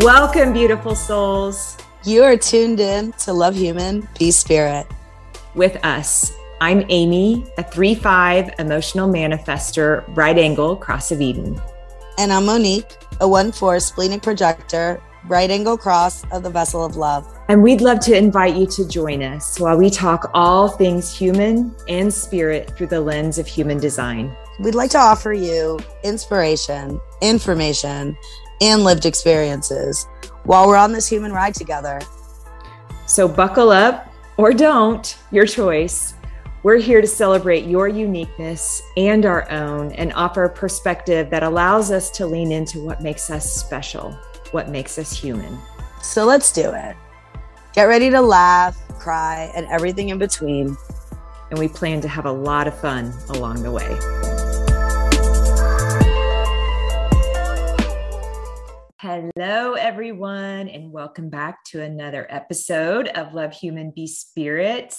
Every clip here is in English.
Welcome, beautiful souls. You are tuned in to Love Human, Be Spirit. With us, I'm Amy, a 3 5 emotional manifestor, right angle, cross of Eden. And I'm Monique, a 1 4 splenic projector, right angle cross of the vessel of love. And we'd love to invite you to join us while we talk all things human and spirit through the lens of human design. We'd like to offer you inspiration, information, and lived experiences while we're on this human ride together. So buckle up or don't, your choice. We're here to celebrate your uniqueness and our own and offer a perspective that allows us to lean into what makes us special, what makes us human. So let's do it. Get ready to laugh, cry, and everything in between. And we plan to have a lot of fun along the way. Hello, everyone, and welcome back to another episode of Love Human Be Spirit.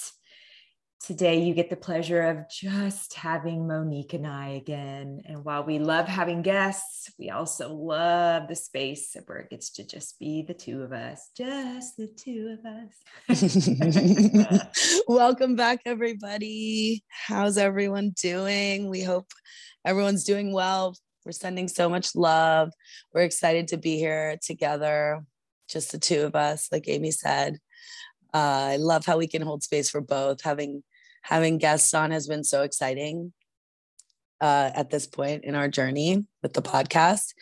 Today, you get the pleasure of just having Monique and I again. And while we love having guests, we also love the space where it gets to just be the two of us, just the two of us. Welcome back, everybody. How's everyone doing? We hope everyone's doing well. We're sending so much love. We're excited to be here together, just the two of us, like Amy said. Uh, I love how we can hold space for both. Having having guests on has been so exciting uh, at this point in our journey with the podcast,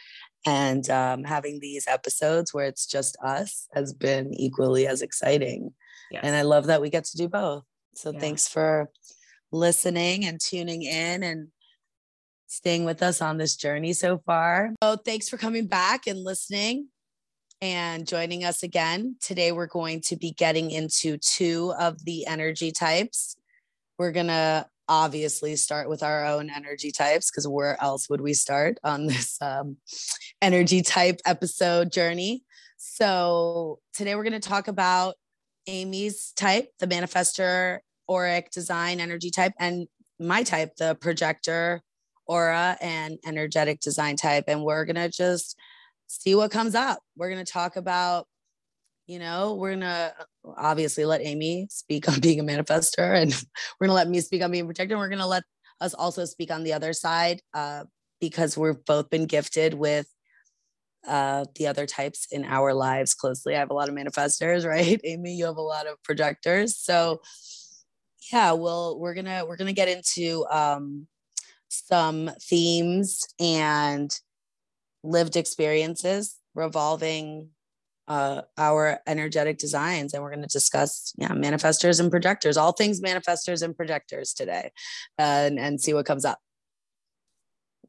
and um, having these episodes where it's just us has been equally as exciting. Yes. And I love that we get to do both. So yeah. thanks for listening and tuning in and staying with us on this journey so far. So thanks for coming back and listening and joining us again. Today, we're going to be getting into two of the energy types. We're going to obviously start with our own energy types because where else would we start on this um, energy type episode journey? So, today we're going to talk about Amy's type, the manifestor auric design energy type, and my type, the projector aura and energetic design type. And we're going to just see what comes up. We're going to talk about, you know, we're going to obviously let Amy speak on being a manifestor and we're going to let me speak on being. And we're going to let us also speak on the other side uh, because we've both been gifted with uh, the other types in our lives closely. I have a lot of manifestors, right? Amy, you have a lot of projectors. So yeah, well, we're gonna we're gonna get into um, some themes and lived experiences revolving uh, our energetic designs. And we're going to discuss yeah manifestors and projectors all things manifestors and projectors today uh, and, and see what comes up.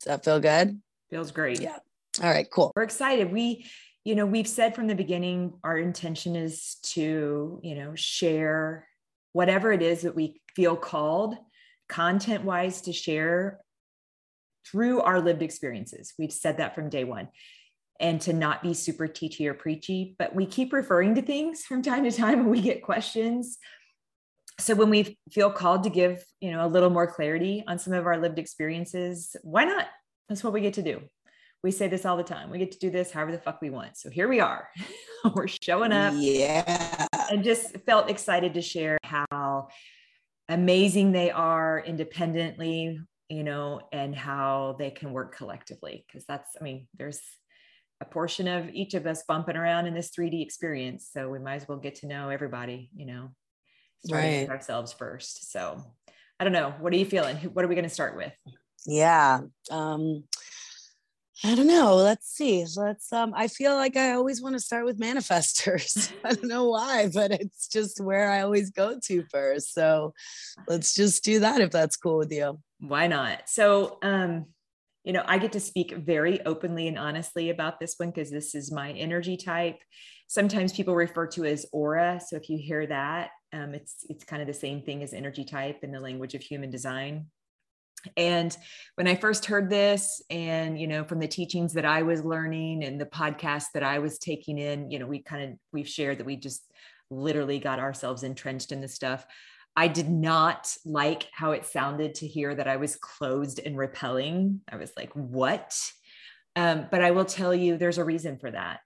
Does that feel good? Feels great. Yeah. All right cool. We're excited. We you know we've said from the beginning our intention is to you know share whatever it is that we feel called content wise to share through our lived experiences. We've said that from day one. And to not be super teachy or preachy, but we keep referring to things from time to time and we get questions. So when we feel called to give, you know, a little more clarity on some of our lived experiences, why not? That's what we get to do. We say this all the time. We get to do this however the fuck we want. So here we are. We're showing up. Yeah. And just felt excited to share how amazing they are independently you know, and how they can work collectively. Because that's, I mean, there's a portion of each of us bumping around in this 3D experience. So we might as well get to know everybody, you know, starting right. with ourselves first. So I don't know. What are you feeling? What are we going to start with? Yeah. Um, I don't know. Let's see. Let's um I feel like I always want to start with manifestors. I don't know why, but it's just where I always go to first. So let's just do that if that's cool with you. Why not? So um you know, I get to speak very openly and honestly about this one because this is my energy type. Sometimes people refer to as aura. So if you hear that, um, it's it's kind of the same thing as energy type in the language of human design and when i first heard this and you know from the teachings that i was learning and the podcast that i was taking in you know we kind of we've shared that we just literally got ourselves entrenched in this stuff. I did not like how it sounded to hear that i was closed and repelling. I was like what? Um, but i will tell you there's a reason for that.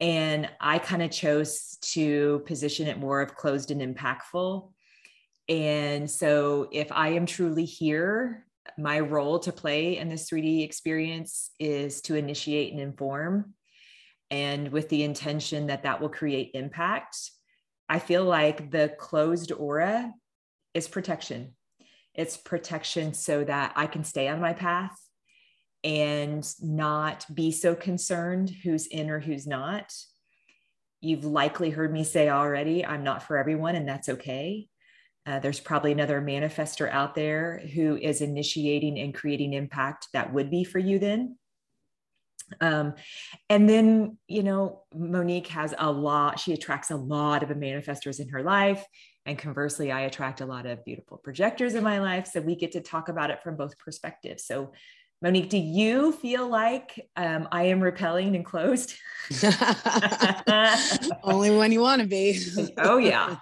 And I kind of chose to position it more of closed and impactful. And so if I am truly here, my role to play in this 3D experience is to initiate and inform, and with the intention that that will create impact. I feel like the closed aura is protection. It's protection so that I can stay on my path and not be so concerned who's in or who's not. You've likely heard me say already, I'm not for everyone, and that's okay. Uh, there's probably another manifestor out there who is initiating and creating impact that would be for you then. Um, and then, you know, Monique has a lot, she attracts a lot of manifestors in her life. And conversely, I attract a lot of beautiful projectors in my life. So we get to talk about it from both perspectives. So, Monique, do you feel like um, I am repelling and closed? Only when you want to be. oh, yeah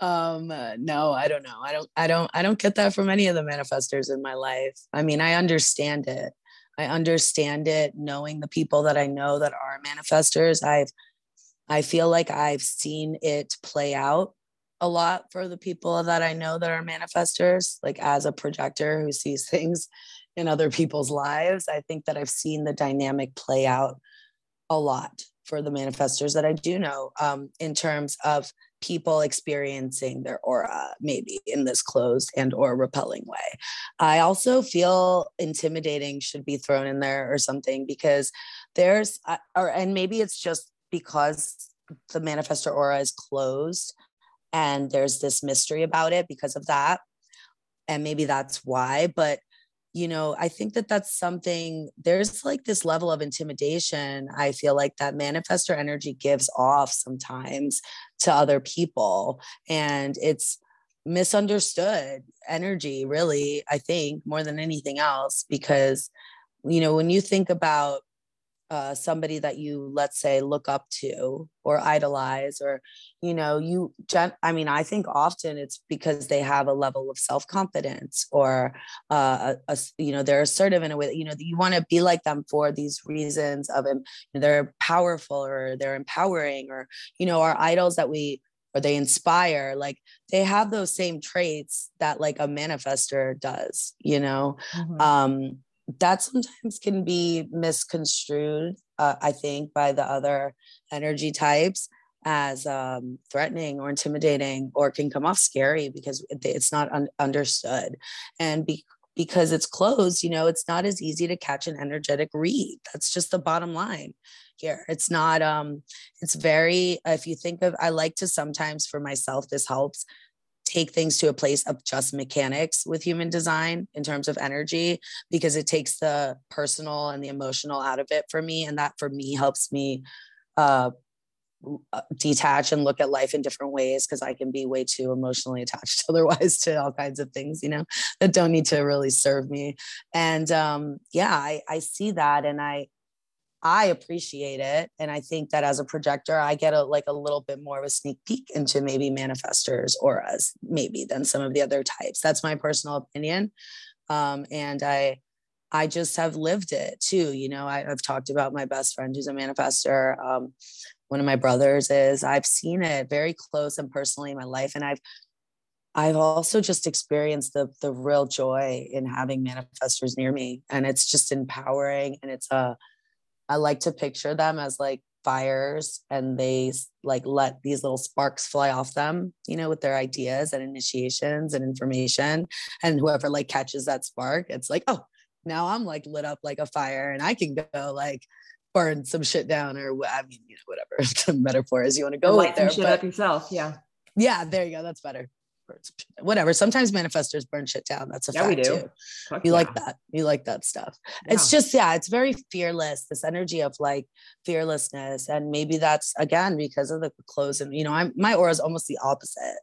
um uh, no i don't know. I don't i don't i don't get that from any of the manifestors in my life. I mean i understand it. I understand it knowing the people that i know that are manifestors. I've i feel like i've seen it play out a lot for the people that i know that are manifestors like as a projector who sees things in other people's lives. I think that i've seen the dynamic play out a lot for the manifestors that i do know um, in terms of people experiencing their aura maybe in this closed and or repelling way. I also feel intimidating should be thrown in there or something because there's or and maybe it's just because the manifestor aura is closed and there's this mystery about it because of that. And maybe that's why but you know i think that that's something there's like this level of intimidation i feel like that manifestor energy gives off sometimes to other people and it's misunderstood energy really i think more than anything else because you know when you think about uh, somebody that you let's say look up to or idolize or you know you i mean i think often it's because they have a level of self-confidence or uh, a, a, you know they're assertive in a way that you know you want to be like them for these reasons of you know, they're powerful or they're empowering or you know our idols that we or they inspire like they have those same traits that like a manifestor does you know mm-hmm. um that sometimes can be misconstrued, uh, I think, by the other energy types as um, threatening or intimidating, or can come off scary because it's not un- understood. And be- because it's closed, you know, it's not as easy to catch an energetic read. That's just the bottom line here. It's not, um, it's very, if you think of, I like to sometimes for myself, this helps take things to a place of just mechanics with human design in terms of energy because it takes the personal and the emotional out of it for me and that for me helps me uh, uh detach and look at life in different ways because I can be way too emotionally attached otherwise to all kinds of things, you know, that don't need to really serve me. And um, yeah, I, I see that and I I appreciate it. And I think that as a projector, I get a like a little bit more of a sneak peek into maybe manifestors auras, maybe than some of the other types. That's my personal opinion. Um, and I I just have lived it too. You know, I, have talked about my best friend who's a manifestor. Um, one of my brothers is. I've seen it very close and personally in my life, and I've I've also just experienced the the real joy in having manifestors near me, and it's just empowering, and it's a I like to picture them as like fires and they like let these little sparks fly off them, you know, with their ideas and initiations and information. And whoever like catches that spark, it's like, oh, now I'm like lit up like a fire and I can go like burn some shit down or I mean, you know, whatever the metaphor is you want to go with there. Shit but, up yourself. Yeah. Yeah, there you go. That's better whatever. Sometimes manifestors burn shit down. That's a yeah, fact we do. too. Fuck you yeah. like that. You like that stuff. Yeah. It's just, yeah, it's very fearless, this energy of like fearlessness. And maybe that's again because of the clothes. And you know, I'm my aura is almost the opposite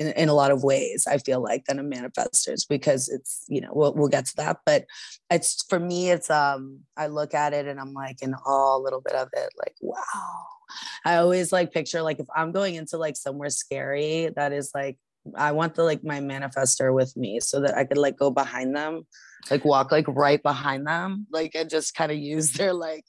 in, in a lot of ways, I feel like than a manifestors because it's, you know, we'll we'll get to that. But it's for me, it's um, I look at it and I'm like in awe a little bit of it, like, wow. I always like picture like if I'm going into like somewhere scary that is like I want the like my manifestor with me so that I could like go behind them, like walk like right behind them, like and just kind of use their like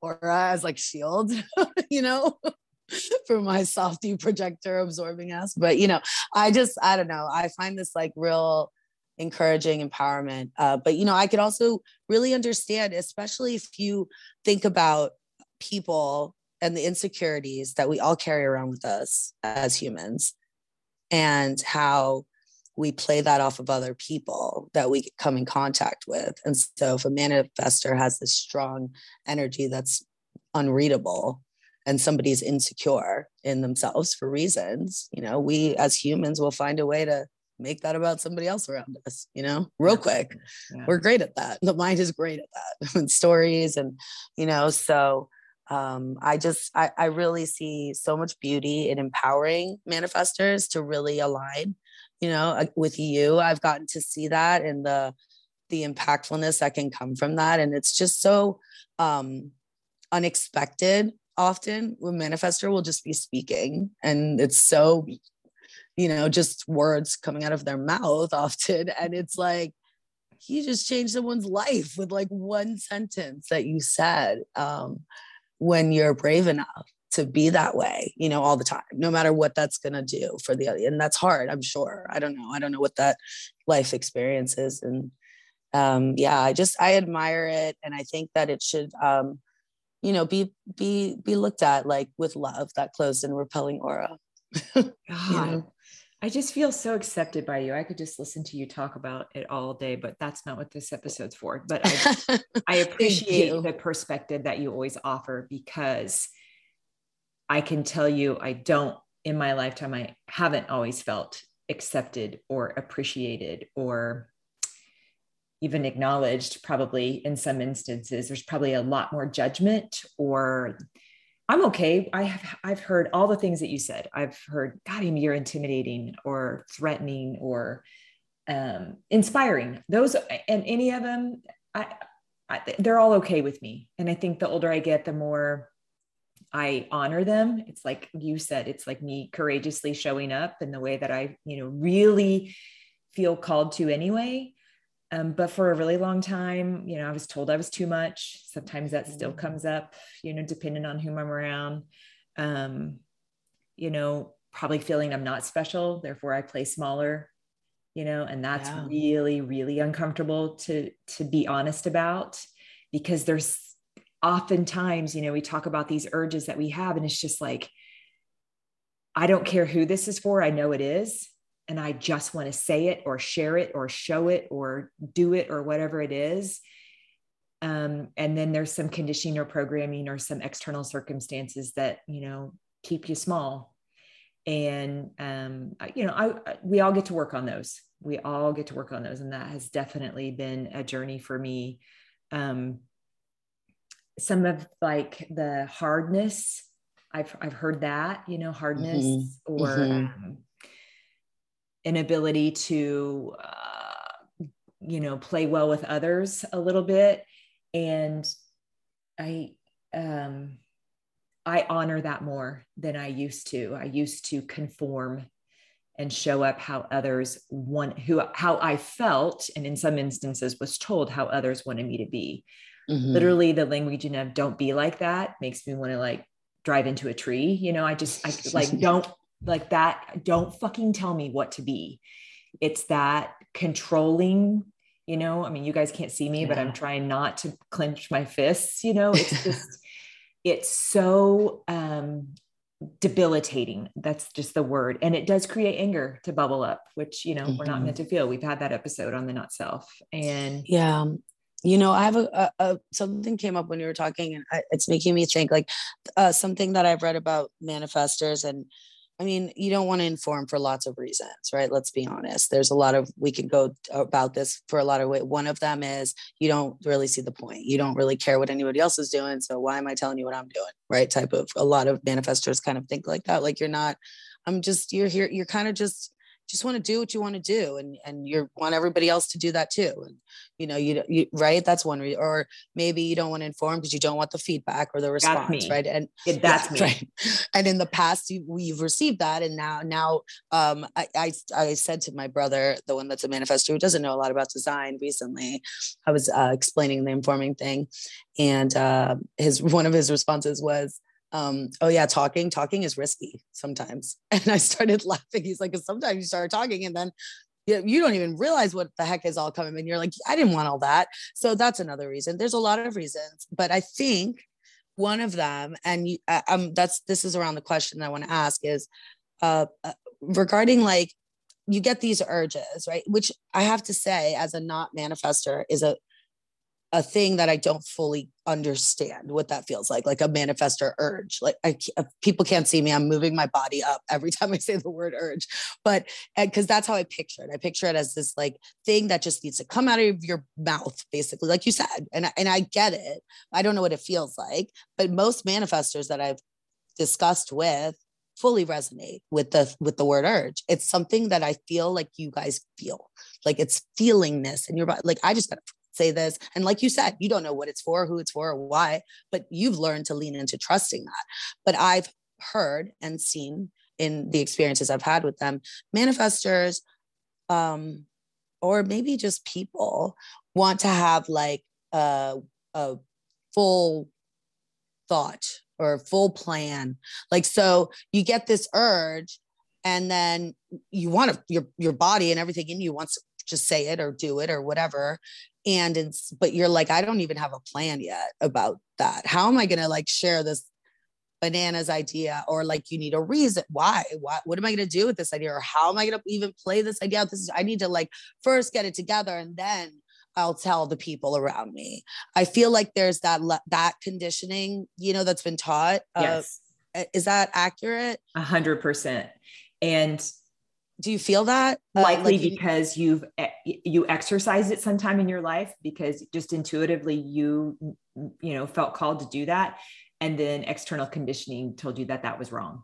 aura as like shield, you know, for my softy projector absorbing ass. But you know, I just I don't know. I find this like real encouraging empowerment. Uh, but you know, I could also really understand, especially if you think about people and the insecurities that we all carry around with us as humans and how we play that off of other people that we come in contact with. And so if a manifestor has this strong energy that's unreadable and somebody's insecure in themselves for reasons, you know, we as humans will find a way to make that about somebody else around us, you know, real quick. Yeah. We're great at that. The mind is great at that and stories and, you know, so um, I just, I, I really see so much beauty in empowering manifestors to really align you know with you. I've gotten to see that and the the impactfulness that can come from that. And it's just so um unexpected often when manifestor will just be speaking and it's so you know just words coming out of their mouth often. And it's like you just changed someone's life with like one sentence that you said. Um, when you're brave enough to be that way, you know, all the time, no matter what that's going to do for the other. And that's hard, I'm sure. I don't know. I don't know what that life experience is. And um, yeah, I just, I admire it. And I think that it should, um, you know, be, be, be looked at like with love, that closed and repelling aura. God, you know? I just feel so accepted by you. I could just listen to you talk about it all day, but that's not what this episode's for. But I, I appreciate the perspective that you always offer because I can tell you, I don't in my lifetime, I haven't always felt accepted or appreciated or even acknowledged, probably in some instances. There's probably a lot more judgment or I'm okay. I have I've heard all the things that you said. I've heard, God, you're intimidating or threatening or um, inspiring. Those and any of them, I, I, they're all okay with me. And I think the older I get, the more I honor them. It's like you said, it's like me courageously showing up in the way that I, you know, really feel called to anyway. Um, but for a really long time, you know, I was told I was too much. Sometimes that still mm-hmm. comes up, you know, depending on whom I'm around. Um, you know, probably feeling I'm not special, therefore I play smaller, you know, and that's yeah. really, really uncomfortable to to be honest about because there's oftentimes, you know, we talk about these urges that we have, and it's just like, I don't care who this is for, I know it is. And I just want to say it or share it or show it or do it or whatever it is. Um, and then there's some conditioning or programming or some external circumstances that, you know, keep you small. And, um, you know, I, we all get to work on those. We all get to work on those. And that has definitely been a journey for me. Um, some of like the hardness i've i've heard that you know hardness mm-hmm. or mm-hmm. Inability to uh, you know play well with others a little bit. And i um i honor that more than i used to. I used to conform and show up how others want who how i felt and in some instances was told how others wanted me to be. Mm-hmm. literally the language of don't be like that makes me want to like drive into a tree. You know i just i like don't like that don't fucking tell me what to be it's that controlling you know i mean you guys can't see me yeah. but i'm trying not to clench my fists you know it's just it's so um debilitating that's just the word and it does create anger to bubble up which you know mm-hmm. we're not meant mm-hmm. to feel we've had that episode on the not self and yeah you know i have a, a, a, something came up when you were talking and I, it's making me think like uh, something that i've read about manifestors and i mean you don't want to inform for lots of reasons right? Let's be honest. There's a lot of we can go about this for a lot of way. One of them is you don't really see the point. You don't really care what anybody else is doing so why am i telling you what i'm doing right? Type of a lot of manifestors kind of think like that. Like you're not i'm just you're here you're kind of just just want to do what you want to do and and you want everybody else to do that too and you know you, you right? That's one reason or maybe you don't want to inform because you don't want the feedback or the response right? And yeah, that's me. right. And in the past you, we've received that and now now um I, I i said to my brother the one that's a manifestor who doesn't know a lot about design recently i was uh, explaining the informing thing and uh his one of his responses was um, oh yeah, talking, talking is risky sometimes. And I started laughing. He's like, sometimes you start talking and then you, you don't even realize what the heck is all coming. And you're like, I didn't want all that. So that's another reason. There's a lot of reasons, but I think one of them, and you, uh, um, that's, this is around the question I want to ask is, uh, uh, regarding like, you get these urges, right? Which I have to say, as a not manifestor, is a a thing that I don't fully understand what that feels like, like a manifestor urge. Like I, uh, people can't see me, I'm moving my body up every time I say the word urge, but because that's how I picture it. I picture it as this like thing that just needs to come out of your mouth, basically, like you said. And and I get it. I don't know what it feels like, but most manifestors that I've discussed with fully resonate with the with the word urge it's something that i feel like you guys feel like it's feelingness and you're like i just gotta say this. And like you said, you don't know what it's for, who it's for, or why, but you've learned to lean into trusting that. But I've heard and seen in the experiences I've had with them, manifestors, um, or maybe just people want to have like a, a full thought or full plan. Like, so you get this urge and then you want to, your, your body and everything in you wants to just say it or do it or whatever and it's but you're like i don't even have a plan yet about that. How am i going to like share this bananas idea or like you need a reason why what what am i going to do with this idea or how am i going to even play this idea out? This is i need to like first get it together and then i'll tell the people around me. I feel like there's that that conditioning you know that's been taught yes. uh, is that accurate? A hundred percent. And do you feel that uh, likely like because you've you exercised it sometime in your life because just intuitively you you know felt called to do that and then external conditioning told you that that was wrong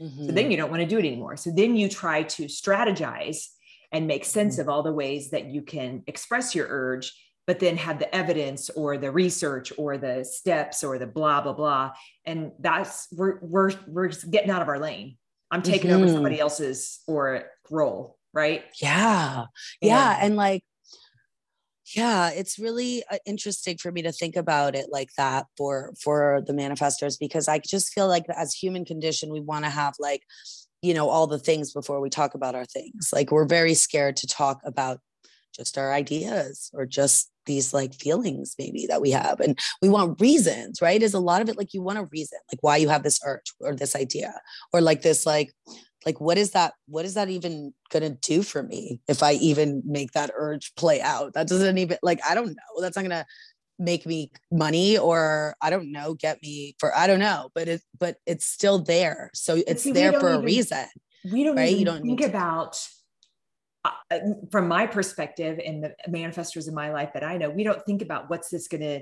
mm-hmm. so then you don't want to do it anymore so then you try to strategize and make sense mm-hmm. of all the ways that you can express your urge but then have the evidence or the research or the steps or the blah blah blah and that's we're we're we're just getting out of our lane I'm taking mm-hmm. over somebody else's or role, right? Yeah. Yeah. And, and like, yeah, it's really uh, interesting for me to think about it like that for for the manifestors because I just feel like as human condition we want to have like you know all the things before we talk about our things. Like we're very scared to talk about just our ideas or just these like feelings maybe that we have and we want reasons right? Is a lot of it like you want a reason like why you have this urge or this idea or like this like like what is that what is that even gonna do for me if i even make that urge play out? That doesn't even like i don't know. That's not gonna make me money or i don't know get me for i don't know but it but it's still there. So it's See, there for even, a reason we don't right? you don't think about from my perspective and the manifestors in my life that I know, we don't think about what's this going to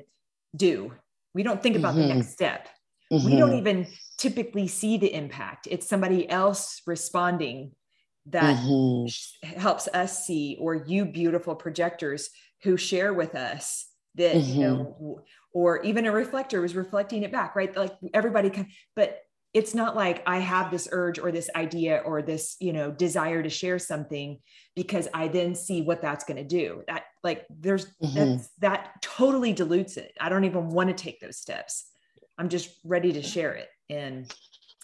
do. We don't think about mm-hmm. the next step. Mm-hmm. We don't even typically see the impact. It's somebody else responding that mm-hmm. helps us see, or you beautiful projectors who share with us that, you know, mm-hmm. or even a reflector was reflecting it back, right? Like everybody can, but it's not like I have this urge or this idea or this, you know, desire to share something because I then see what that's going to do. That like there's mm-hmm. that totally dilutes it. I don't even want to take those steps. I'm just ready to share it. And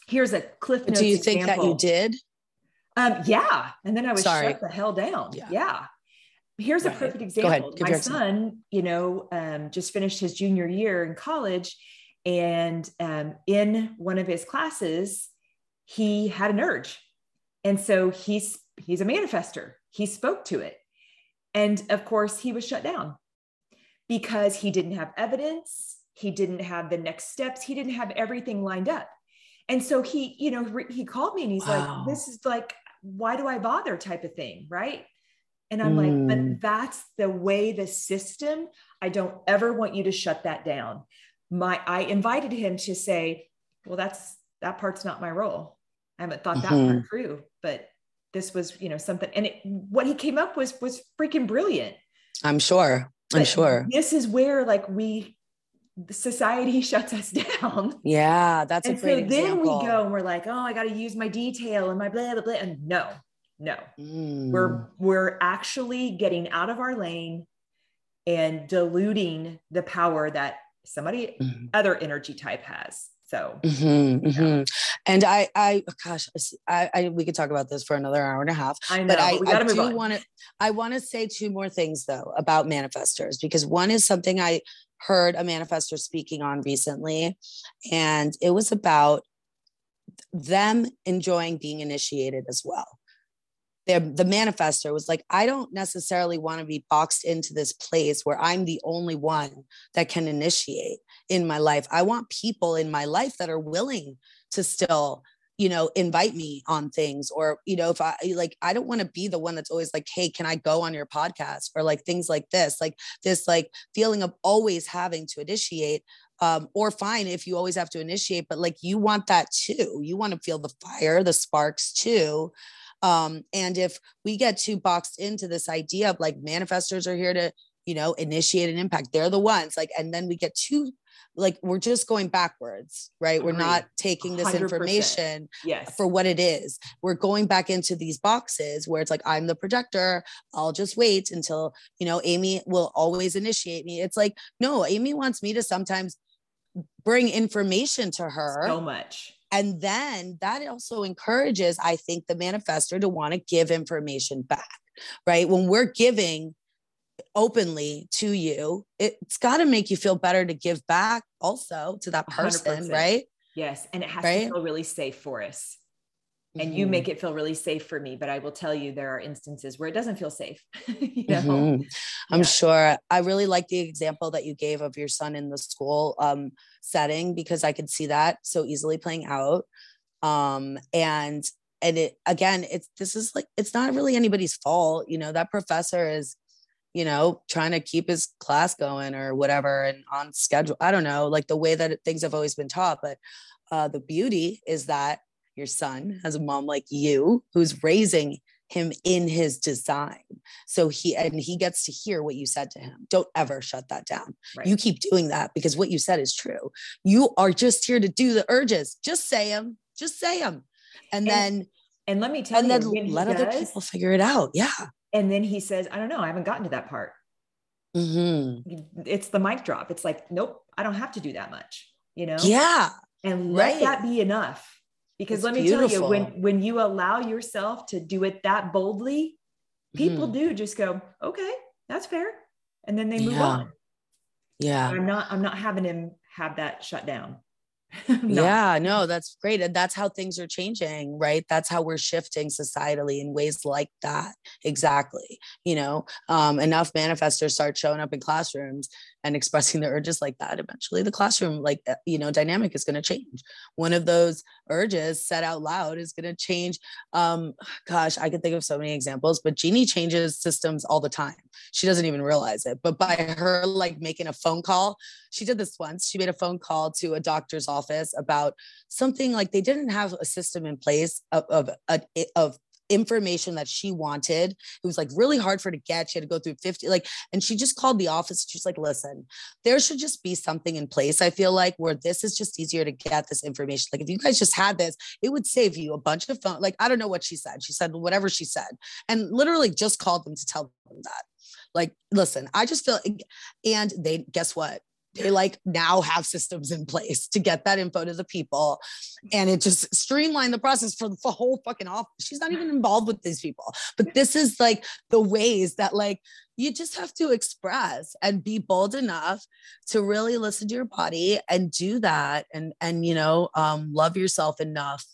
here's a cliff notes. Do you think that you did? Um, yeah. And then I was Sorry. shut the hell down. Yeah. yeah. Here's right. a perfect example. My son, you know, um, just finished his junior year in college and um, in one of his classes, he had an urge. And so he's he's a manifestor. He spoke to it. And of course, he was shut down because he didn't have evidence, he didn't have the next steps, he didn't have everything lined up. And so he, you know, he called me and he's wow. like, this is like, why do I bother type of thing, right? And I'm mm. like, but mm. that's the way the system, I don't ever want you to shut that down my I invited him to say, well, that's that part's not my role. I haven't thought that mm-hmm. part through, but this was, you know, something. And it, what he came up was was freaking brilliant. I'm sure. I'm sure. This is where like we society shuts us down. Yeah, that's and a great so example. then we go and we're like, oh, I got to use my detail and my blah blah blah. And no, no, Mm. we're we're actually getting out of our lane and diluting the power that somebody Mhm. other energy type has. So Mhm, mhm. And I, I, gosh, I, I, we could talk about this for another hour and a half. I know, but I, but I do want to, I want to say two more things though about manifestors because one is something I heard a manifestor speaking on recently, and it was about them enjoying being initiated as well. The, manifestor was like, I don't necessarily want to be boxed into this place where I'm the only one that can initiate in my life. I want people in my life that are willing to still you know invite me on things or you know if i like i don't want to be the one that's always like hey can i go on your podcast or like things like this like this like feeling of always having to initiate um, or fine if you always have to initiate but like you want that too you want to feel the fire the sparks too um, and if we get too boxed into this idea of like manifestors are here to you know initiate an impact they're the ones like and then we get too like we're just going backwards right we're not taking this 100%. information yes, for what it is. We're going back into these boxes where it's like, I'm the projector. I'll just wait until, you know, Amy will always initiate me. It's like, no, Amy wants me to sometimes bring information to her. so much. And then that also encourages, I think, the manifestor to want to give information back, right? When we're giving openly to you, it's got to make you feel better to give back also to that person, 100%. right? Yes, and it has Right? to feel really safe for us. And you Mhm. make it feel really safe for me, but I will tell you there are instances where it doesn't feel safe. you know, Mhm. I'm Yeah. sure. I really like the example that you gave of your son in the school um, setting because I could see that so easily playing out. Um, and and it again, it's this is like it's not really anybody's fault. You know, that professor is, you know, trying to keep his class going or whatever and on schedule. I don't know, like the way that things have always been taught. But uh, the beauty is that your son has a mom like you who's raising him in his design. So he and he gets to hear what you said to him. Don't ever shut that down. Right. you keep doing that because what you said is true. You are just here to do the urges. Just say them just say them and, And then and let me tell and you, then let other does, people figure it out. Yeah. And then he says, I don't know, I haven't gotten to that part. Mhm. It's the mic drop. It's like, nope, I don't have to do that much, you know? yeah. And let Right. that be enough because It's let me tell you when when you allow yourself to do it that boldly people Mhm. do just go okay that's fair and then they move Yeah. on yeah i'm not i'm not having him have that shut down I'm. Yeah, no, that's great. And that's how things are changing, right? That's how we're shifting societally in ways like that. Exactly. You know, um, enough manifestors start showing up in classrooms and expressing their urges like that. Eventually, the classroom, like, uh, you know, dynamic is going to change. One of those urges said out loud is going to change. Um, gosh, I could think of so many examples, but Jeannie changes systems all the time. She doesn't even realize it. But by her like making a phone call, she did this once. She made a phone call to a doctor's office about something like they didn't have a system in place of of, of, of information that she wanted. It was like really hard for her to get. She had to go through 50, like, and she just called the office. She's like, listen, there should just be something in place. I feel like where this is just easier to get this information. Like, if you guys just had this, it would save you a bunch of phone. Like, I don't know what she said. She said whatever she said, and literally just called them to tell them that. Like, listen, I just feel, and they guess what? They like now have systems in place to get that info to the people. And it just streamlined the process for the whole fucking office she's not even involved with these people. But this is like the ways that like you just have to express and be bold enough to really listen to your body and do that. And and you know um love yourself enough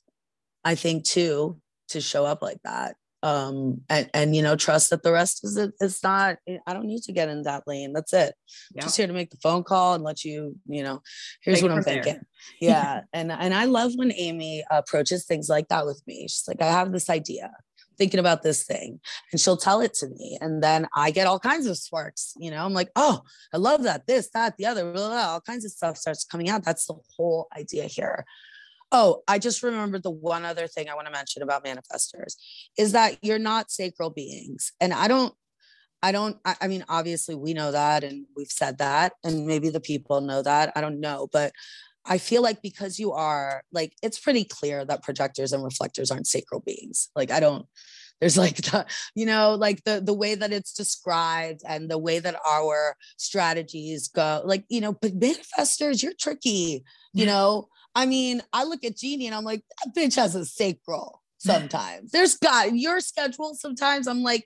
i think too to show up like that um and and you know trust that the rest is it's not i don't need to get in that lane. That's it. Yeah. just here to make the phone call and let you you know here's Take what i'm there. thinking. Yeah. And and i love when amy approaches things like that with me. She's like i have this idea. Thinking about this thing. And she'll tell it to me. And then i get all kinds of sparks you know? I'm like oh i love that this that the other blah, blah, blah, all kinds of stuff starts coming out. That's the whole idea here Oh, I just remembered the one other thing I want to mention about manifestors is that you're not sacral beings. And I don't, I don't, I, I, mean, obviously we know that and we've said that, and maybe the people know that. I don't know. But I feel like because you are like, it's pretty clear that projectors and reflectors aren't sacral beings. Like, I don't, there's like the you know like the the way that it's described and the way that our strategies go like you know but manifestors you're tricky you know i mean i look at jeannie and i'm like that bitch has a sacral sometimes there's got your schedule sometimes i'm like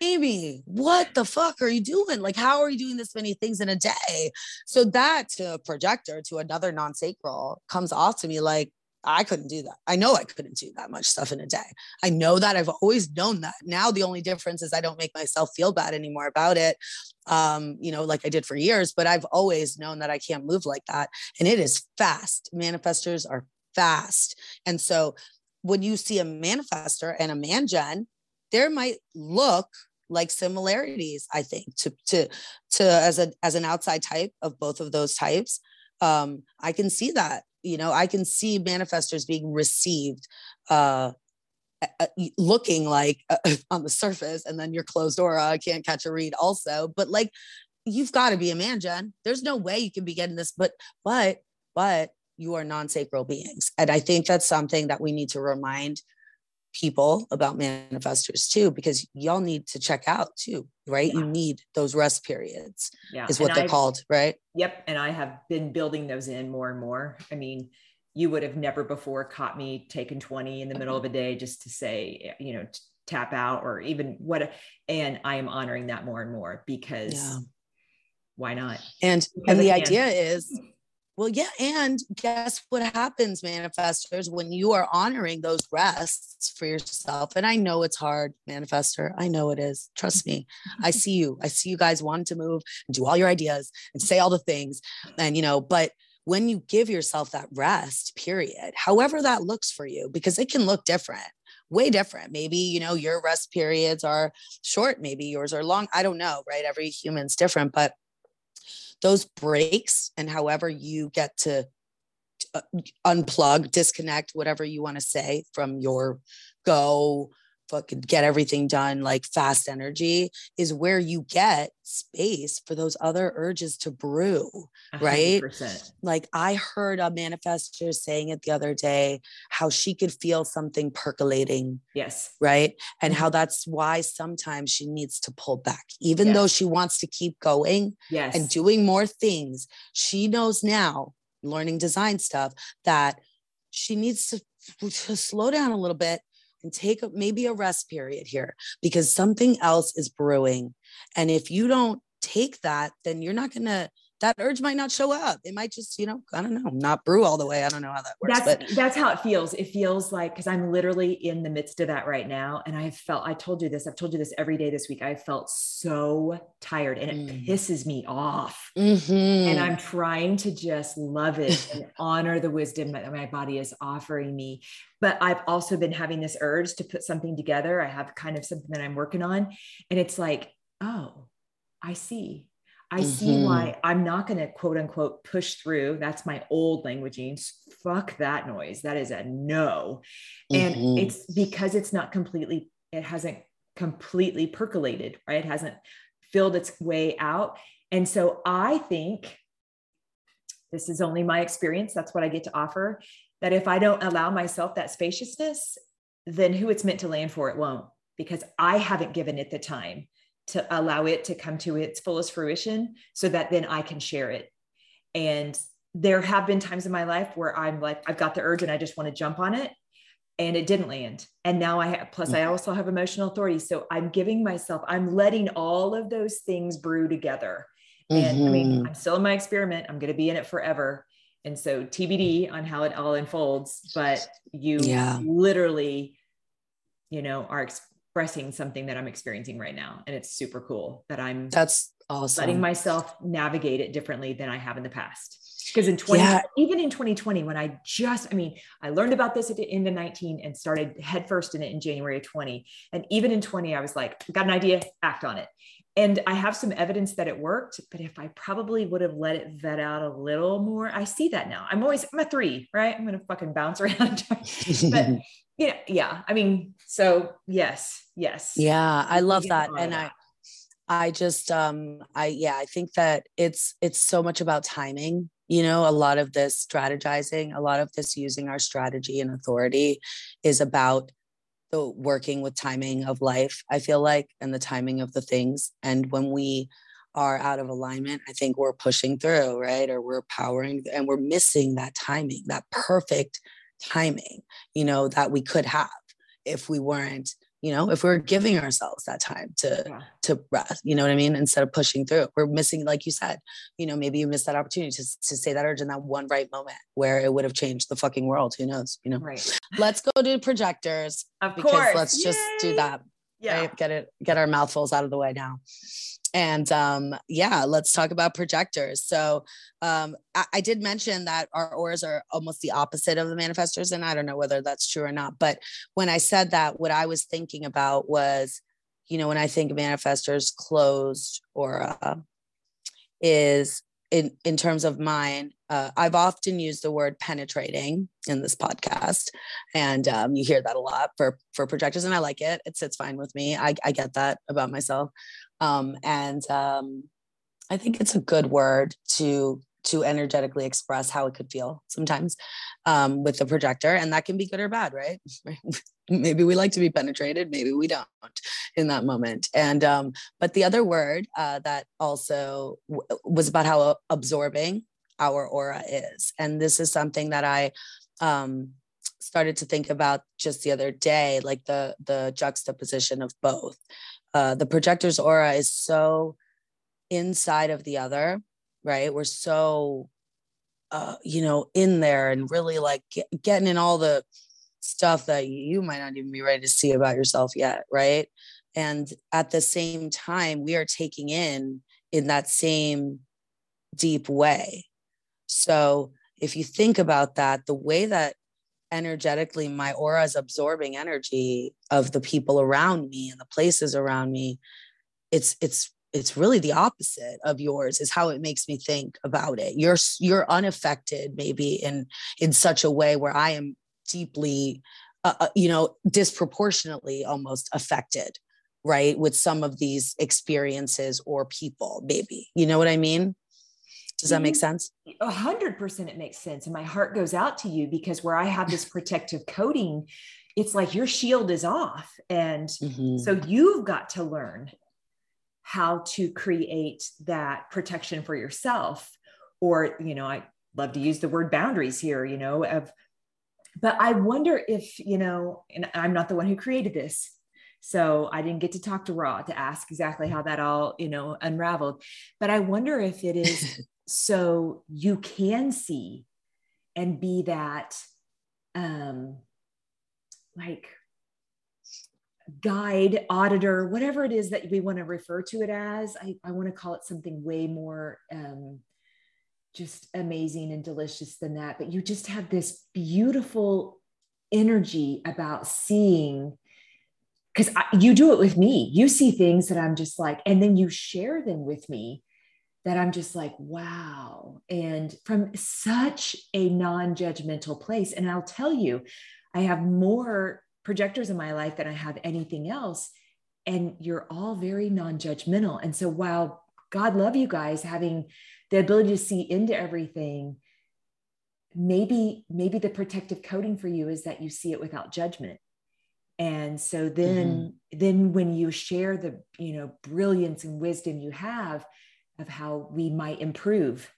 Amy, what the fuck are you doing? Like, how are you doing this many things in a day? So that to a projector, to another non-sacral comes off to me like, I couldn't do that. I know I couldn't do that much stuff in a day. I know that I've always known that. Now the only difference is I don't make myself feel bad anymore about it. Um, you know, like I did for years, but I've always known that I can't move like that. And it is fast. Manifestors are fast. And so when you see a manifestor and a man gen, there might look like similarities, I think, to to to as a as an outside type of both of those types. Um, I can see that you know i can see manifestors being received uh, looking like uh, on the surface and then your closed aura I can't catch a read also. But like you've got to be a man gen there's no way you can be getting this but but but you are non-sacral beings. And i think that's something that we need to remind people about manifestors too because y'all need to check out too right yeah. you need those rest periods yeah. is what and they're I've, called right yep and i have been building those in more and more i mean you would have never before caught me taking 20 in the middle of a day just to say you know tap out or even what and i am honoring that more and more because yeah. why not and because and the idea is well, yeah. And guess what happens, manifestors, when you are honoring those rests for yourself? And I know it's hard, manifestor. I know it is. Trust me. I see you. I see you guys wanting to move and do all your ideas and say all the things. And, you know, but when you give yourself that rest, period, however that looks for you, because it can look different way different. Maybe, you know, your rest periods are short, maybe yours are long. I don't know, right? Every human's different, but those breaks and however you get to uh, unplug, disconnect, whatever you want to say from your go fucking get everything done like fast energy is where you get space for those other urges to brew 100%. right like i heard a manifestor saying it the other day how she could feel something percolating yes right and mm-hmm. how that's why sometimes she needs to pull back even yes. though she wants to keep going yes. and doing more things she knows now learning design stuff that she needs to, to slow down a little bit and take a, maybe a rest period here because something else is brewing. And if you don't take that, then you're not going to that urge might not show up. It might just, you know, I don't know, not brew all the way. I don't know how that works. That's but. that's how it feels. It feels like because I'm literally in the midst of that right now. And I felt I told you this, I've told you this every day this week. I felt so tired and it mm. pisses me off. Mm-hmm. And I'm trying to just love it and honor the wisdom that my body is offering me. But I've also been having this urge to put something together. I have kind of something that I'm working on. And it's like, oh, I see I mm-hmm. see why I'm not going to quote unquote push through. That's my old languaging. Fuck that noise. That is a no. And mm-hmm. it's because it's not completely, it hasn't completely percolated, right? It hasn't filled its way out. And so I think this is only my experience. That's what I get to offer. That if I don't allow myself that spaciousness, then who it's meant to land for, it won't, because I haven't given it the time to allow it to come to its fullest fruition so that then I can share it. And there have been times in my life where I'm like, I've got the urge and I just want to jump on it. And it didn't land. And now I have, plus, I mm. also have emotional authority. So I'm giving myself, I'm letting all of those things brew together. And mm-hmm. I mean, mm-hmm. I'm still in my experiment. I'm going to be in it forever. And so TBD on how it all unfolds, but you yeah. literally, you know, are expressing something that I'm experiencing right now. And it's super cool that I'm that's awesome. Letting myself navigate it differently than I have in the past. Because in 20, yeah. even in 2020, when I just, I mean, I learned about this at the end of 19 and started headfirst in it in January of 20. And even in 20, I was like, got an idea, act on it. and I have some evidence that it worked, but if I probably would have let it vet out a little more, I see that now. I'm always I'm a three, right? I'm gonna fucking bounce around. but yeah, yeah. I mean, so yes, yes. Yeah, I love that. And that. I I just um I yeah, I think that it's it's so much about timing. You know, a lot of this strategizing, a lot of this using our strategy and authority is about the working with timing of life, I feel like, and the timing of the things. And when we are out of alignment, I think we're pushing through, right? Or we're powering and we're missing that timing, that perfect timing, you know, that we could have if we weren't you know if we're giving ourselves that time to yeah. to rest you know what i mean instead of pushing through we're missing like you said you know maybe you missed that opportunity to, to say that urge in that one right moment where it would have changed the fucking world who knows you know right let's go to projectors of because course. let's Yay. just do that yeah right? get it get our mouthfuls out of the way now and um, yeah, let's talk about projectors. So um, I, I, did mention that our auras are almost the opposite of the manifestors, and I don't know whether that's true or not. But when I said that, what I was thinking about was, you know, when I think manifestors closed aura is in in terms of mine. Uh, I've often used the word penetrating in this podcast, and um, you hear that a lot for for projectors, and I like it. It sits fine with me. I, I get that about myself. Um, and um, I think it's a good word to to energetically express how it could feel sometimes um, with the projector, and that can be good or bad, right? maybe we like to be penetrated, maybe we don't in that moment. And um, but the other word uh, that also w- was about how absorbing our aura is, and this is something that I um, started to think about just the other day, like the the juxtaposition of both uh, the projector's aura is so inside of the other, right? We're so, uh, you know, in there and really like get, getting in all the stuff that you might not even be ready to see about yourself yet, right? And at the same time, we are taking in in that same deep way. So if you think about that, the way that energetically my aura is absorbing energy of the people around me and the places around me it's it's it's really the opposite of yours is how it makes me think about it you're you're unaffected maybe in in such a way where i am deeply uh, uh you know disproportionately almost affected right with some of these experiences or people maybe you know what i mean does that make mm-hmm. sense? A hundred percent it makes sense. And my heart goes out to you because where I have this protective coating, it's like your shield is off. And mm-hmm. so you've got to learn how to create that protection for yourself. Or, you know, I love to use the word boundaries here, you know, of but I wonder if, you know, and I'm not the one who created this. So I didn't get to talk to Ra to ask exactly how that all, you know, unraveled. But I wonder if it is so you can see and be that um like guide auditor whatever it is that we want to refer to it as i, I want to call it something way more um just amazing and delicious than that but you just have this beautiful energy about seeing because you do it with me you see things that i'm just like and then you share them with me that I'm just like, wow. And from such a non judgmental place. And I'll tell you, I have more projectors in my life than I have anything else. And you're all very non judgmental. And so while God love you guys having the ability to see into everything, maybe maybe the protective coating for you is that you see it without judgment and so then mm-hmm. then when you share the you know brilliance and wisdom you have of how we might improve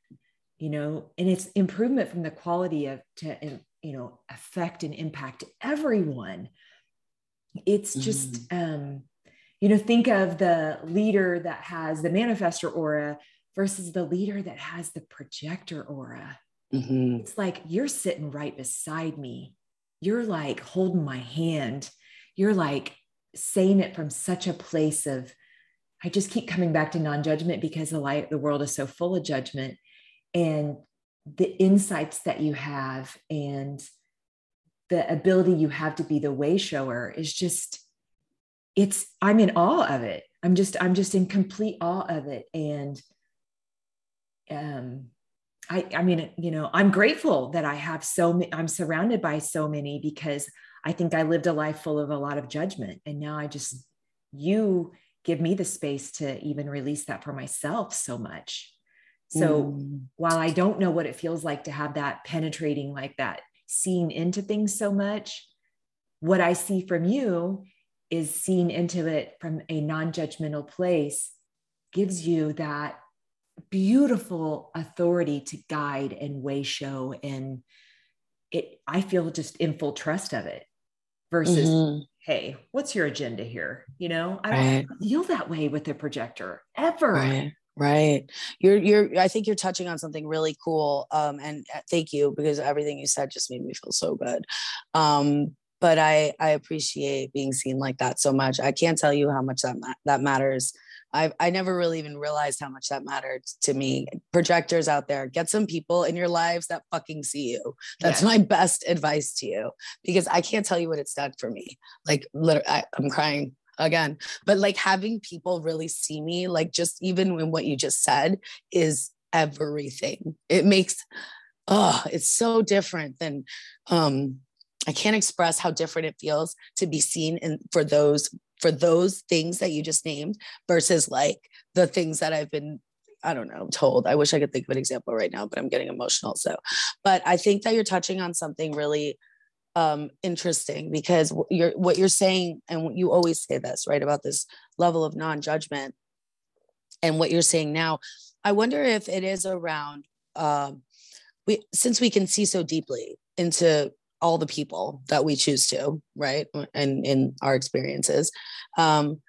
you know and it's improvement from the quality of to you know affect and impact everyone. It's just mm-hmm. um you know think of the leader that has the manifestor aura versus the leader that has the projector aura. Mm-hmm. it's like you're sitting right beside me. You're like holding my hand. You're like saying it from such a place of I just keep coming back to non-judgment because the light, the world is so full of judgment. And the insights that you have and the ability you have to be the way shower is just it's i'm in awe of it. I'm just I'm just in complete awe of it. And um I I mean you know I'm grateful that I have so many I'm surrounded by so many because I think I lived a life full of a lot of judgment. And now I just you give me the space to even release that for myself so much. So mm. while I don't know what it feels like to have that penetrating like that seeing into things so much, what I see from you is seeing into it from a non-judgmental place gives you that beautiful authority to guide and way show and it i feel just in full trust of it versus mm-hmm. hey what's your agenda here you know i don't right. feel that way with the projector ever right right you're you're i think you're touching on something really cool um and uh, thank you because everything you said just made me feel so good um but I I appreciate being seen like that so much. I can't tell you how much that ma- that matters. I I never really even realized how much that mattered to me. Projectors out there, get some people in your lives that fucking see you. That's my best advice to you because I can't tell you what it's done for me. Like literally, I, I'm crying again, but like having people really see me, like just even when what you just said is everything. It makes oh, it's so different than um I can't express how different it feels to be seen and for those for those things that you just named versus like the things that I've been I don't know, told. I wish I could think of an example right now, but I'm getting emotional. So, but I think that you're touching on something really um, interesting because you're what you're saying, and you always say this, right, about this level of non-judgment, and what you're saying now. I wonder if it is around um, we since we can see so deeply into all the people that we choose to, right? And in our experiences, um,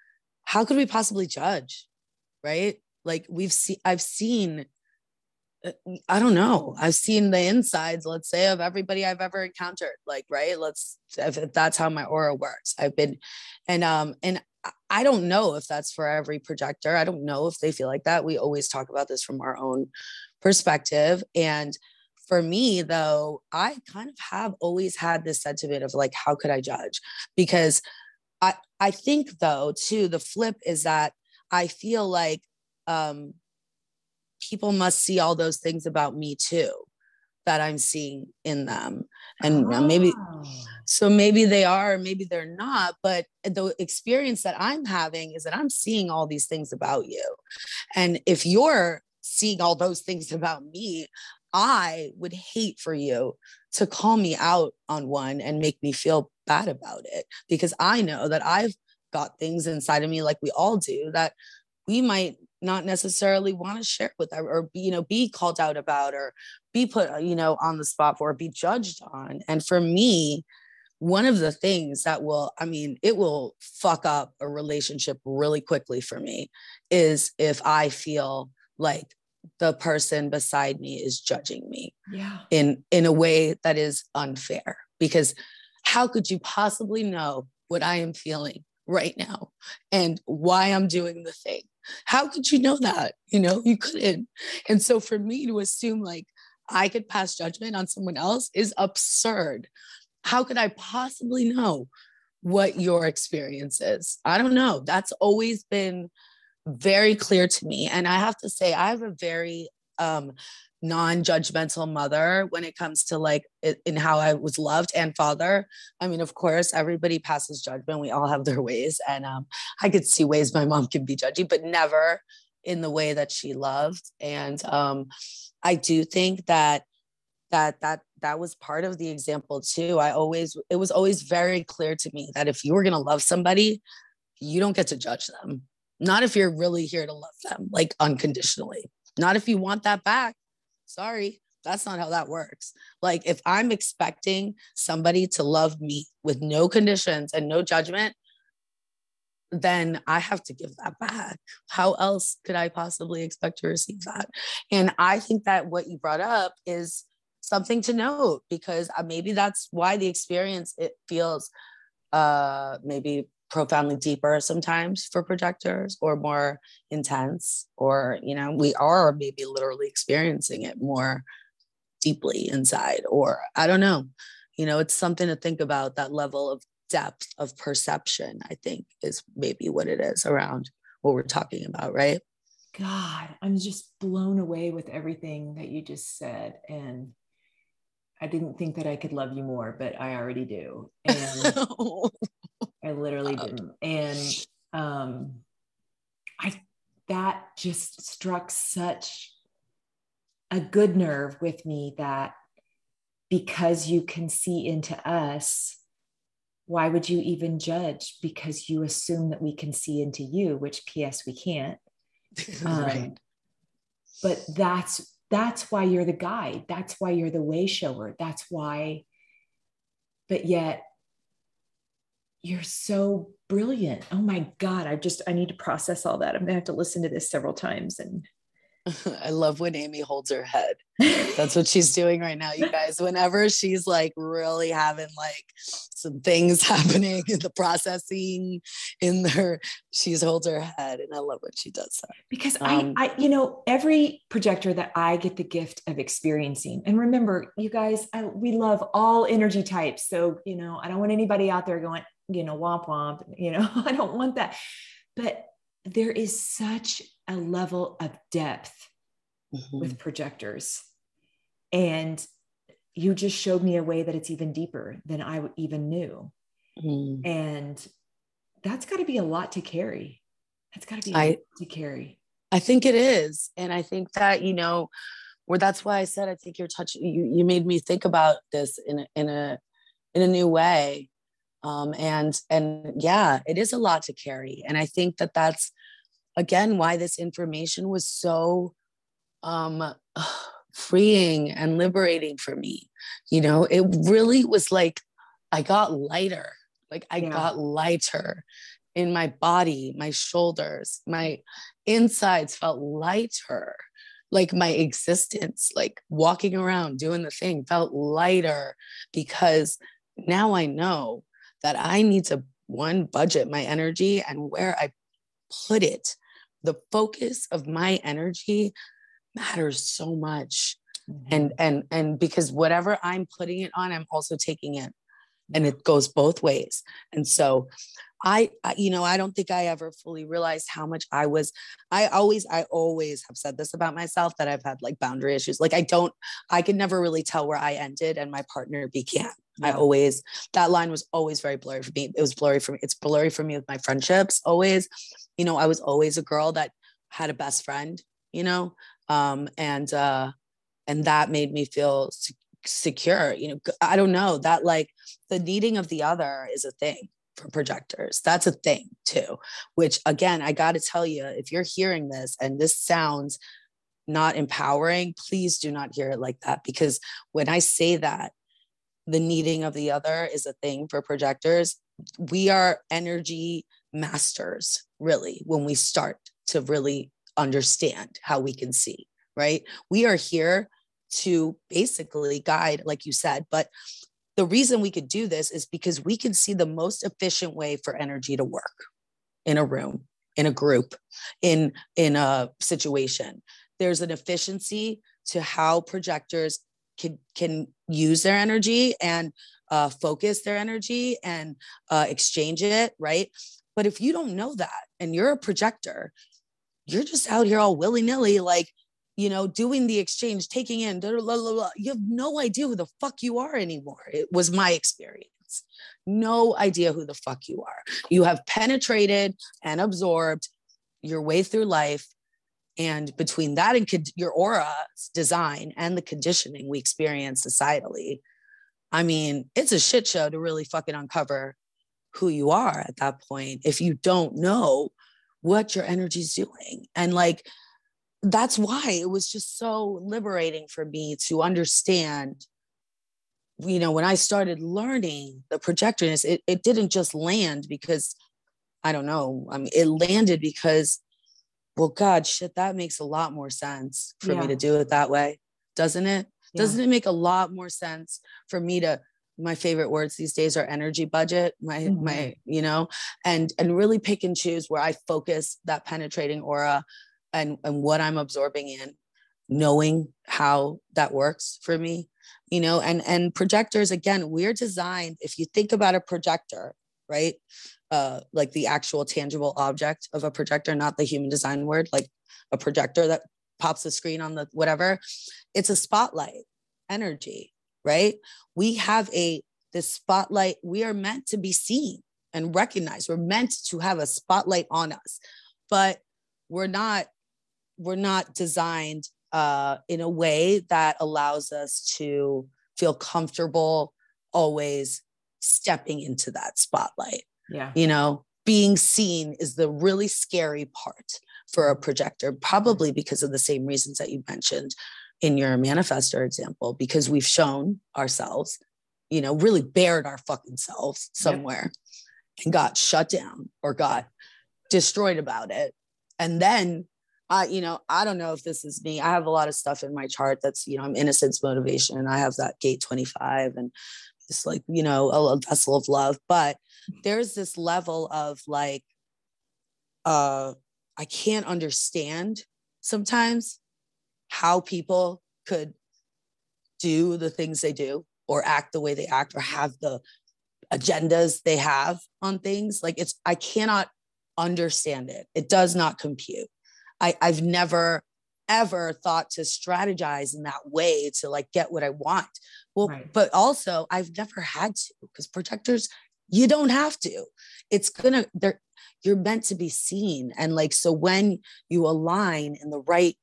how could we possibly judge, right? Like we've seen, I've seen, I don't know, I've seen the insides, let's say, of everybody I've ever encountered. Like, right? Let's, if that's how my aura works. I've been, and um, and I don't know if that's for every projector. I don't know if they feel like that. We always talk about this from our own perspective, and for me though i kind of have always had this sentiment of like how could i judge because i i think though too the flip is that i feel like um people must see all those things about me too that i'm seeing in them and oh. maybe ah. so maybe they are maybe they're not but the experience that i'm having is that i'm seeing all these things about you and if you're seeing all those things about me I would hate for you to call me out on one and make me feel bad about it because I know that I've got things inside of me like we all do that we might not necessarily want to share with or be, you know be called out about or be put uh, you know on the spot for or be judged on. And for me one of the things that will i mean it will fuck up a relationship really quickly for me is if i feel like the person beside me is judging me yeah. in in a way that is unfair. Because how could you possibly know what i am feeling right now and why i'm doing the thing how could you know that? You know you couldn't. And so for me to assume like i could pass judgment on someone else is absurd. How could i possibly know what your experience is? I don't know. That's always been very clear to me. And I have to say, I have a very um, non-judgmental mother when it comes to like in how I was loved and father. I mean, of course, everybody passes judgment. We all have their ways, and um, I could see ways my mom can be judgy, but never in the way that she loved. And um, I do think that that that that was part of the example too. I always it was always very clear to me that if you were gonna love somebody, you don't get to judge them not if you're really here to love them, like unconditionally. Not if you want that back. Sorry, that's not how that works. Like, if I'm expecting somebody to love me with no conditions and no judgment, then I have to give that back. How else could I possibly expect to receive that? And I think that what you brought up is something to note because uh, maybe that's why the experience it feels uh maybe profoundly deeper sometimes for projectors or more intense or you know we are maybe literally experiencing it more deeply inside or i don't know you know it's something to think about that level of depth of perception i think is maybe what it is around what we're talking about, right? God, I'm just blown away with everything that you just said. And I didn't think that I could love you more, but I already do. And I literally didn't. And um I that just struck such a good nerve with me that because you can see into us, why would you even judge? Because you assume that we can see into you, which P.S. we can't. Um, right. But that's that's why you're the guide. That's why you're the way shower. That's why. But yet, you're so brilliant. Oh my God. I just, I need to process all that. I'm going to have to listen to this several times and I love when Amy holds her head. That's what she's doing right now, you guys. Whenever she's like really having like some things happening in the processing in her, she's holds her head, and I love when she does that. Because um, I, I, you know, every projector that I get the gift of experiencing, and remember, you guys, I, we love all energy types. So you know, I don't want anybody out there going, you know, womp womp. You know, I don't want that. But there is such a level of depth mm-hmm. with projectors. And you just showed me a way that it's even deeper than I even knew. Mm-hmm. And that's got to be a lot to carry. That's got to be I, to carry. I think it is. And I think that, you know, where that's why I said I think you're touching you you made me think about this in a in a in a new way. Um, and and yeah, it is a lot to carry. And I think that that's again why this information was so um freeing and liberating for me you know it really was like i got lighter like i yeah. got lighter in my body my shoulders my insides felt lighter like my existence like walking around doing the thing felt lighter because now i know that i need to one budget my energy and where i put it. The focus of my energy matters so much. Mm-hmm. and and and because whatever i'm putting it on i'm also taking it. And it goes both ways. And so I, I, you know i don't think i ever fully realized how much i was i always i always have said this about myself that i've had like boundary issues. Like i don't i can never really tell where i ended and my partner began. I always that line was always very blurry for me it was blurry for me it's blurry for me with my friendships always. You know i was always a girl that had a best friend you know um and uh and that made me feel secure you know i don't know that like the needing of the other is a thing for projectors that's a thing too which again i got to tell you if you're hearing this and this sounds not empowering please do not hear it like that because when i say that the needing of the other is a thing for projectors we are energy masters really when we start to really understand how we can see right we are here to basically guide, like you said. But the reason we could do this is because we can see the most efficient way for energy to work in a room, in a group, in in a situation. There's an efficiency to how projectors can can use their energy and uh, focus their energy and uh, exchange it, right? But if you don't know that and you're a projector, you're just out here all willy nilly, like you know, doing the exchange, taking in, blah, blah, blah, you have no idea who the fuck you are anymore. It was my experience. No idea who the fuck you are. You have penetrated and absorbed your way through life. And between that and con- your aura's design and the conditioning we experience societally, I mean, it's a shit show to really fucking uncover who you are at that point if you don't know what your energy's doing. And like, that's why it was just so liberating for me to understand you know when i started learning the projectors it, it didn't just land because i don't know i mean it landed because well god shit that makes a lot more sense for yeah. me to do it that way doesn't it yeah. doesn't it make a lot more sense for me to my favorite words these days are energy budget my mm-hmm. my you know and and really pick and choose where i focus that penetrating aura and, and what I'm absorbing in, knowing how that works for me, you know, and and projectors again, we're designed, if you think about a projector, right? Uh like the actual tangible object of a projector not the human design word like a projector that pops the screen on the whatever. It's a spotlight energy right? We have a this spotlight we are meant to be seen and recognized. We're meant to have a spotlight on us but we're not we're not designed uh, in a way that allows us to feel comfortable always stepping into that spotlight. Yeah. You know, being seen is the really scary part for a projector, probably because of the same reasons that you mentioned in your manifestor example, because we've shown ourselves, you know, really bared our fucking selves somewhere yep. and got shut down or got destroyed about it. And then I, you know, I don't know if this is me. I have a lot of stuff in my chart that's, you know, I'm innocence motivation. And I have that gate 25 and it's like, you know, a, a vessel of love. But there's this level of like, uh, I can't understand sometimes how people could do the things they do or act the way they act or have the agendas they have on things. Like it's, I cannot understand it. It does not compute. I, I've never ever thought to strategize in that way to like get what I want. Well, right. but also I've never had to because projectors, you don't have to. It's gonna they're you're meant to be seen. And like so when you align in the right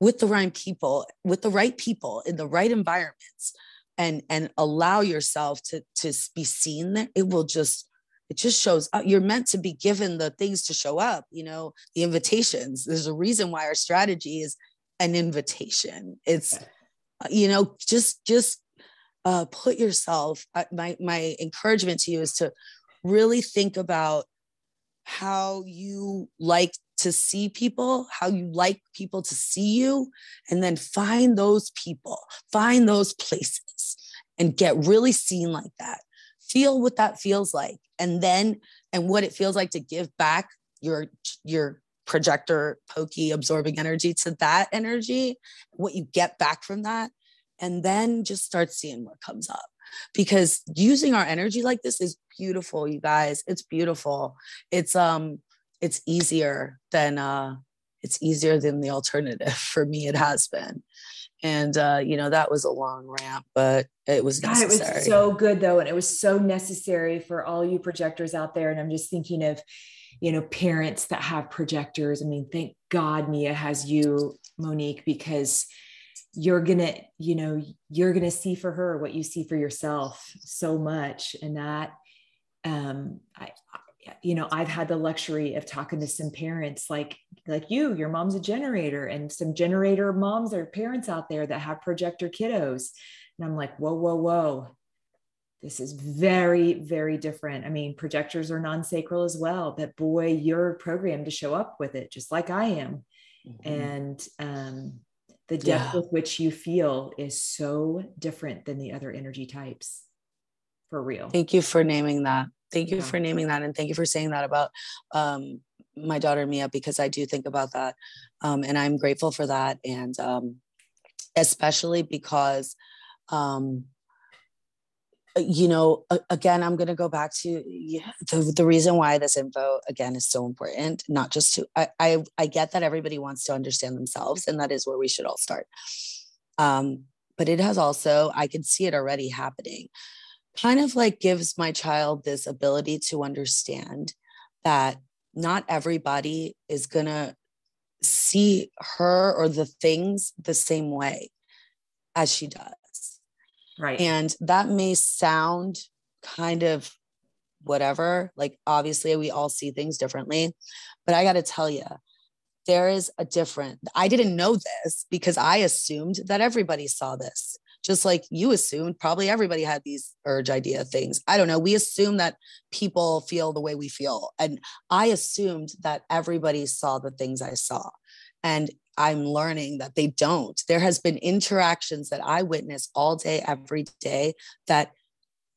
with the right people, with the right people in the right environments and and allow yourself to to be seen there, it will just it just shows up. You're meant to be given the things to show up, you know, the invitations. There's a reason why our strategy is an invitation. It's, you know, just, just uh, put yourself, my, my encouragement to you is to really think about how you like to see people, how you like people to see you, and then find those people, find those places and get really seen like that. Feel what that feels like and then and what it feels like to give back your your projector pokey absorbing energy to that energy what you get back from that and then just start seeing what comes up. Because using our energy like this is beautiful you guys. It's beautiful. It's um it's easier than uh it's easier than the alternative for me it has been. And uh, you know that was a long rant but it was necessary. God, it was so good though and it was so necessary for all you projectors out there. And i'm just thinking of you know parents that have projectors. I mean thank god mia has you monique because you're gonna you know you're gonna see for her what you see for yourself so much. And that um i you know i've had the luxury of talking to some parents like like you your mom's a generator and some generator moms or parents out there that have projector kiddos. And i'm like whoa whoa whoa. This is very very different. I mean projectors are non-sacral as well but boy you're programmed to show up with it just like i am. Mm-hmm. and um, the depth yeah. with which you feel is so different than the other energy types for real thank you for naming that thank you yeah. for naming that and thank you for saying that about um, my daughter mia because i do think about that um, and i'm grateful for that and um, especially because um, you know again i'm going to go back to yeah, the, the reason why this info again is so important not just to I, I, I get that everybody wants to understand themselves and that is where we should all start um, but it has also i can see it already happening kind of like gives my child this ability to understand that not everybody is going to see her or the things the same way as she does. Right. And that may sound kind of whatever. Like, obviously, we all see things differently. But I got to tell you, there is a different, I didn't know this because I assumed that everybody saw this just like you assumed probably everybody had these urge idea things i don't know we assume that people feel the way we feel and i assumed that everybody saw the things i saw and i'm learning that they don't there has been interactions that i witness all day every day that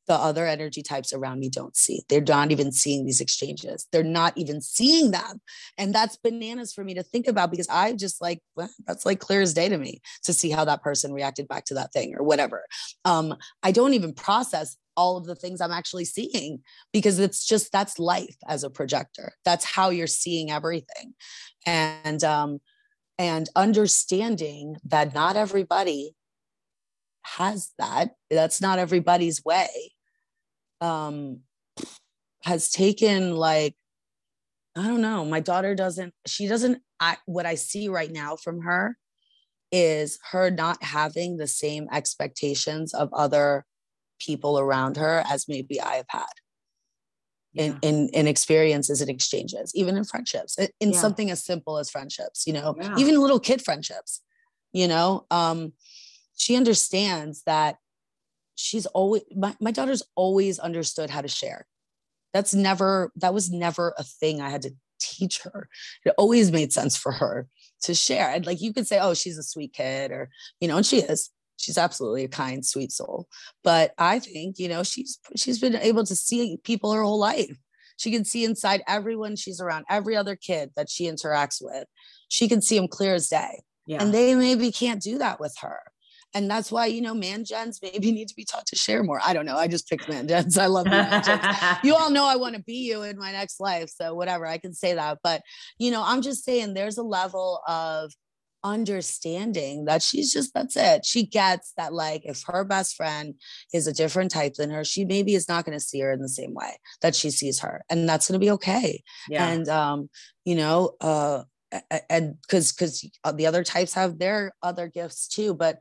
the other energy types around me don't see. They're not even seeing these exchanges. They're not even seeing them. And that's bananas for me to think about because I just like, well, that's like clear as day to me to see how that person reacted back to that thing or whatever. Um, I don't even process all of the things I'm actually seeing because it's just that's life as a projector. That's how you're seeing everything. And um and understanding that not everybody has that. That's not everybody's way. Um has taken like I don't know. My daughter doesn't, she doesn't, I, what I see right now from her is her not having the same expectations of other people around her as maybe I have had yeah. in, in, in experiences and exchanges, even in friendships, in yeah. something as simple as friendships, you know, yeah. even little kid friendships, you know, um, she understands that she's always, my, my daughter's always understood how to share. That's never, that was never a thing I had to teach her. It always made sense for her to share. And like you could say, oh, she's a sweet kid, or, you know, and she is she's absolutely a kind sweet soul. But i think you know she's she's been able to see people her whole life. She can see inside everyone she's around every other kid that she interacts with. She can see them clear as day. Yeah. and they maybe can't do that with her. And that's why you know man gens maybe need to be taught to share more. I don't know. I just picked man gens. I love man gens. You all know i want to be you in my next life so whatever. I can say that. But you know i'm just saying there's a level of understanding that she's just that's it. She gets that like if her best friend is a different type than her she maybe is not going to see her in the same way that she sees her and that's going to be okay. Yeah. and um you know uh and because because the other types have their other gifts too but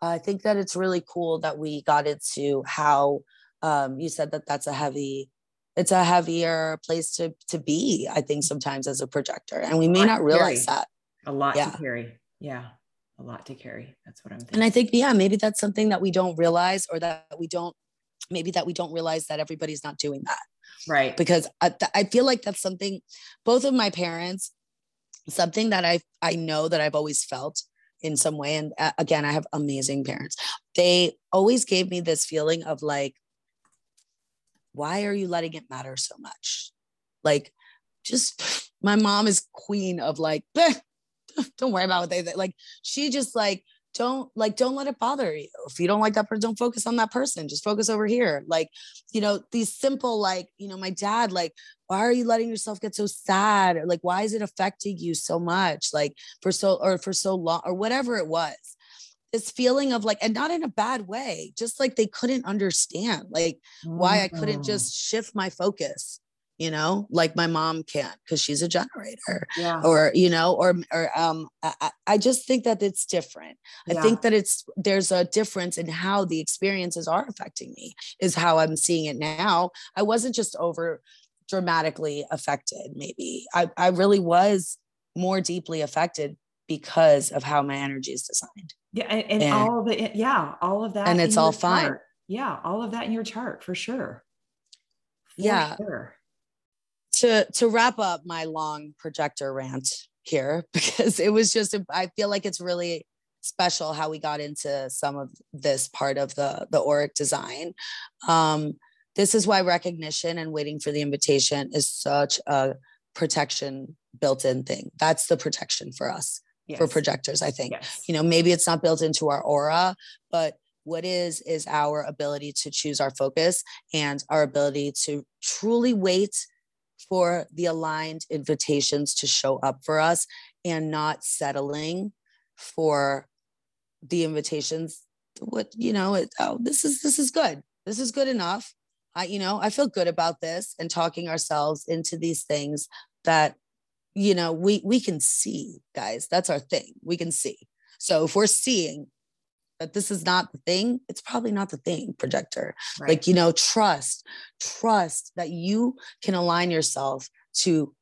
i think that it's really cool that we got into how um you said that that's a heavy it's a heavier place to to be i think sometimes as a projector and we may not realize that. A lot yeah. to carry yeah a lot to carry that's what i'm thinking and i think yeah maybe that's something that we don't realize or that we don't maybe that we don't realize that everybody's not doing that. Right. Because I, I feel like that's something both of my parents something that i i know that i've always felt in some way and uh, again i have amazing parents. They always gave me this feeling of like why are you letting it matter so much? Like just my mom is queen of like don't worry about what they like. She just like don't like don't let it bother you. If you don't like that person, don't focus on that person. Just focus over here. Like, you know, these simple like, you know, my dad like why are you letting yourself get so sad? Or like why is it affecting you so much? Like for so or for so long or whatever it was. This feeling of like, and not in a bad way, just like they couldn't understand like why I couldn't mm. just shift my focus you know like my mom can't because she's a generator yeah. or you know or or um I, I just think that it's different. Yeah. i think that it's there's a difference in how the experiences are affecting me is how i'm seeing it now. I wasn't just over dramatically affected maybe. I i really was more deeply affected because of how my energy is designed. Yeah and, and, and all of it yeah all of that and it's all fine. chart. yeah all of that in your chart for sure. For yeah. sure to to wrap up my long projector rant here because it was just I feel like it's really special how we got into some of this part of the the auric design. Um, this is why recognition and waiting for the invitation is such a protection built-in thing. That's the protection for us yes. for projectors. I think yes. you know maybe it's not built into our aura, but what is is our ability to choose our focus and our ability to truly wait for the aligned invitations to show up for us and not settling for the invitations. What you know it, oh this is this is good. This is good enough. I you know i feel good about this and talking ourselves into these things that you know we we can see guys. That's our thing. We can see. So if we're seeing that this is not the thing, it's probably not the thing, projector. Right. Like, you know, trust, trust that you can align yourself to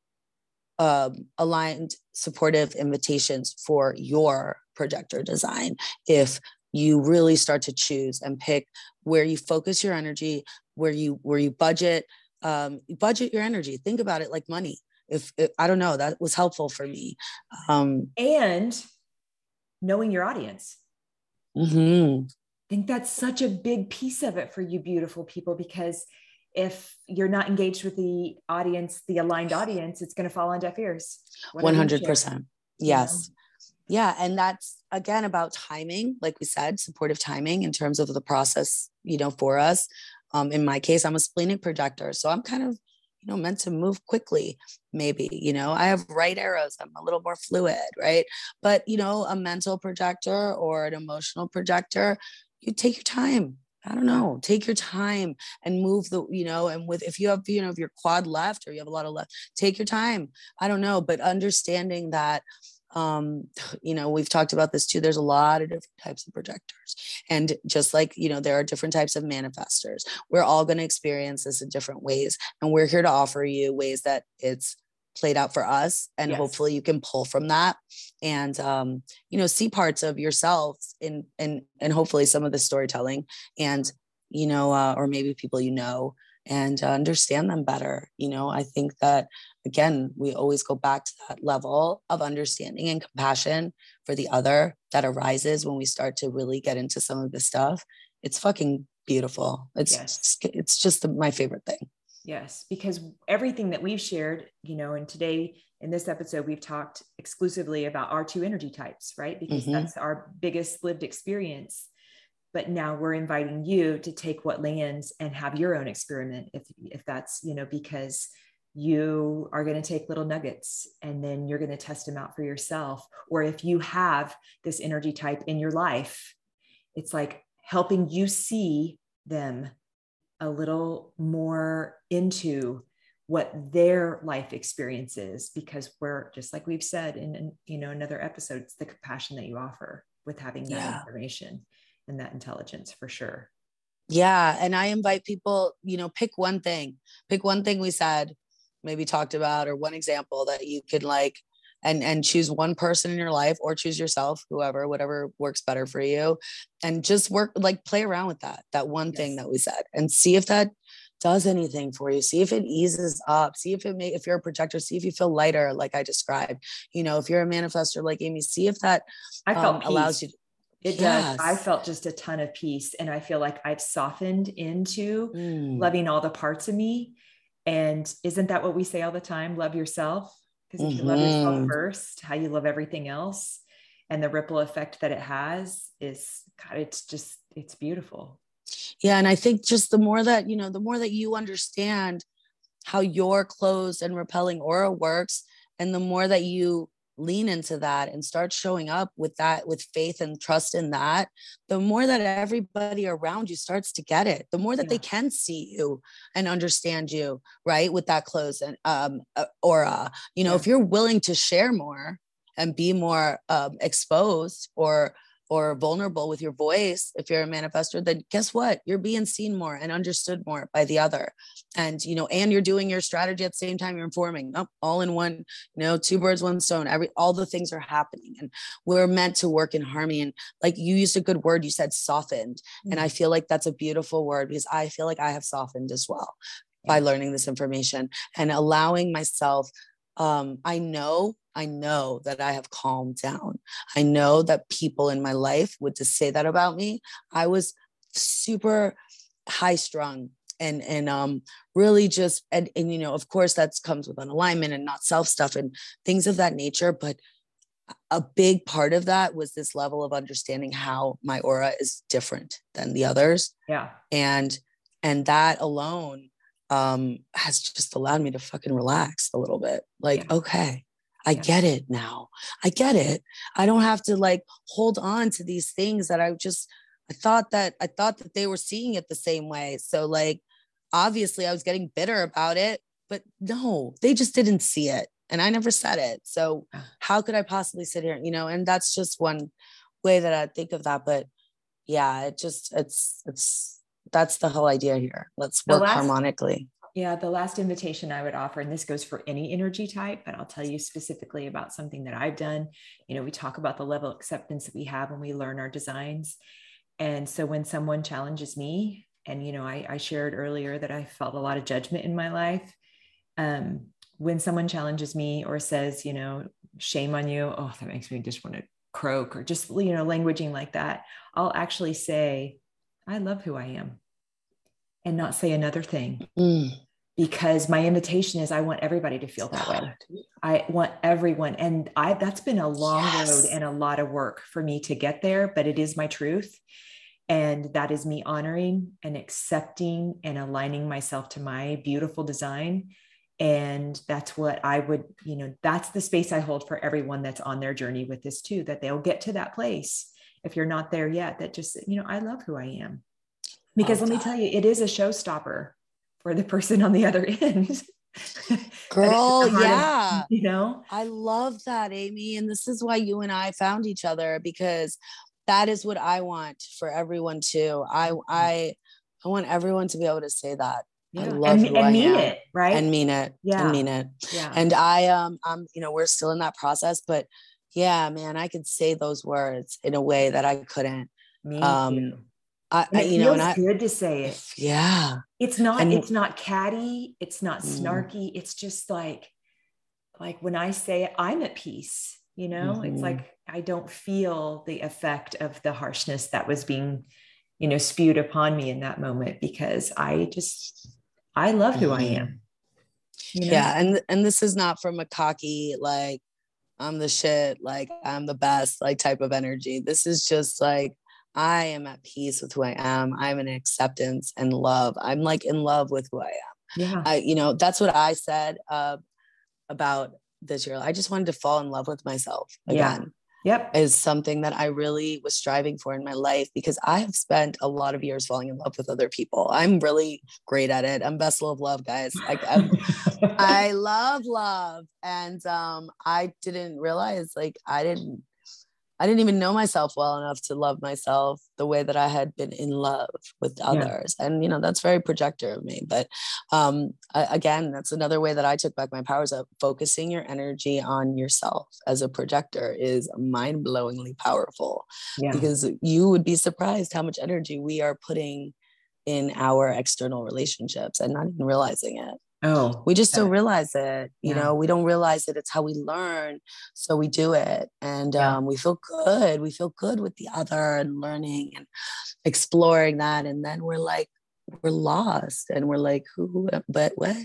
um, aligned supportive invitations for your projector design. If you really start to choose and pick where you focus your energy where you where you budget um, budget your energy. Think about it like money. If, if i don't know that was helpful for me. Um, and knowing your audience Mm-hmm. I think that's such a big piece of it for you, beautiful people, because if you're not engaged with the audience, the aligned audience, it's going to fall on deaf ears. 100%. Yes. Yeah. And that's again about timing, like we said, supportive timing in terms of the process, you know, for us. um, in my case, I'm a splenic projector. So I'm kind of, you know, meant to move quickly, maybe, you know, I have right arrows. I'm a little more fluid, right? But, you know, a mental projector or an emotional projector, you take your time. I don't know, take your time and move the, you know, and with, if you have, you know, if you're quad left or you have a lot of left, take your time. I don't know, but understanding that, um you know we've talked about this too there's a lot of different types of projectors. And just like you know there are different types of manifestors we're all going to experience this in different ways. And we're here to offer you ways that it's played out for us and yes. hopefully you can pull from that. And um you know see parts of yourselves in and and hopefully some of the storytelling and you know uh, or maybe people you know and uh, understand them better. You know i think that again, we always go back to that level of understanding and compassion for the other that arises when we start to really get into some of this stuff. It's fucking beautiful. It's yes. it's just the, my favorite thing. Yes, because everything that we've shared, you know, and today in this episode we've talked exclusively about our two energy types, right? Because mm-hmm. that's our biggest lived experience. But now we're inviting you to take what lands and have your own experiment if if that's, you know, because you are going to take little nuggets and then you're going to test them out for yourself. Or if you have this energy type in your life, it's like helping you see them a little more into what their life experience is because we're just like we've said in, in you know another episode it's the compassion that you offer with having that yeah. information and that intelligence for sure yeah and i invite people you know pick one thing pick one thing we said maybe talked about or one example that you could like and and choose one person in your life or choose yourself whoever whatever works better for you and just work like play around with that that one yes. thing that we said and see if that does anything for you see if it eases up see if it may if you're a projector see if you feel lighter like i described you know if you're a manifestor like amy see if that i felt um, allows you to, it yes. does. I felt just a ton of peace. And I feel like I've softened into mm. loving all the parts of me. And isn't that what we say all the time? Love yourself. Because if mm-hmm. you love yourself mm-hmm. first, how you love everything else and the ripple effect that it has is God, it's just, it's beautiful. Yeah. And I think just the more that, you know, the more that you understand how your closed and repelling aura works, and the more that you lean into that and start showing up with that with faith and trust in that the more that everybody around you starts to get it the more that yeah. they can see you and understand you right with that close and um uh, aura you know yeah. if you're willing to share more and be more um, exposed or or vulnerable with your voice if you're a manifestor then guess what? You're being seen more and understood more by the other. And you know and you're doing your strategy at the same time you're informing. Oh, all in one you know two birds one stone. Every all the things are happening and we're meant to work in harmony. And like you used a good word you said softened. Mm-hmm. and i feel like that's a beautiful word because i feel like i have softened as well by learning this information and allowing myself um, I know I know that I have calmed down. I know that people in my life would just say that about me. I was super high strung and and um really just and and you know of course that comes with an alignment and not self stuff and things of that nature but a big part of that was this level of understanding how my aura is different than the others yeah and and that alone um has just allowed me to fucking relax a little bit like yeah. okay I get it now. I get it. I don't have to like hold on to these things that I just I thought that I thought that they were seeing it the same way. So like obviously I was getting bitter about it, but no, they just didn't see it and I never said it. So how could I possibly sit here, you know, and that's just one way that I think of that, but yeah, it just it's it's that's the whole idea here. Let's work last, harmonically. Yeah, the last invitation I would offer, and this goes for any energy type, but I'll tell you specifically about something that I've done. You know, we talk about the level of acceptance that we have when we learn our designs. And so when someone challenges me, and you know, I, I shared earlier that I felt a lot of judgment in my life. Um, when someone challenges me or says, you know, shame on you, oh, that makes me just want to croak or just, you know, languaging like that, I'll actually say, I love who I am and not say another thing. Mm. Because my invitation is I want everybody to feel that way. I want everyone. And I that's been a long yes. road and a lot of work for me to get there, but it is my truth. And that is me honoring and accepting and aligning myself to my beautiful design. And that's what I would, you know, that's the space I hold for everyone that's on their journey with this too, that they'll get to that place. If you're not there yet, that just, you know, I love who I am. Because let me tell you, it is a showstopper for the person on the other end. Girl, yeah. Of, you know, I love that, Amy. And this is why you and I found each other because that is what I want for everyone too. I mm-hmm. I I want everyone to be able to say that. Yeah. I love and, and mean am, it, right? And mean it. Yeah. And mean it. Yeah. And I um I'm, you know, we're still in that process, but yeah, man, I could say those words in a way that I couldn't. Me um too. I, I you know, and I, good to say it. Yeah. It's not, and, it's not catty. It's not mm. snarky. It's just like, like when I say it, I'm at peace, you know, mm-hmm. it's like, I don't feel the effect of the harshness that was being, you know, spewed upon me in that moment because I just, I love who mm-hmm. I am. You know? Yeah. And, and this is not from a cocky, like, I'm the shit, like I'm the best, like type of energy. This is just like, I am at peace with who I am. I'm in acceptance and love. I'm like in love with who I am. Yeah. I, you know, that's what I said uh, about this year. I just wanted to fall in love with myself again. Yep. Is something that I really was striving for in my life because I have spent a lot of years falling in love with other people. I'm really great at it. I'm vessel of love, guys. Like I love love. And um, I didn't realize like I didn't I didn't even know myself well enough to love myself the way that I had been in love with others. Yeah. And, you know, that's very projector of me. But um, I, again, that's another way that I took back my powers of focusing your energy on yourself as a projector is mind blowingly powerful yeah. because you would be surprised how much energy we are putting in our external relationships and not even realizing it. Oh, we just don't realize it. You yeah. know, we don't realize it. It's how we learn. So we do it. And yeah. um, we feel good. We feel good with the other and learning and exploring that. And then we're like, we're lost and we're like, who, but what?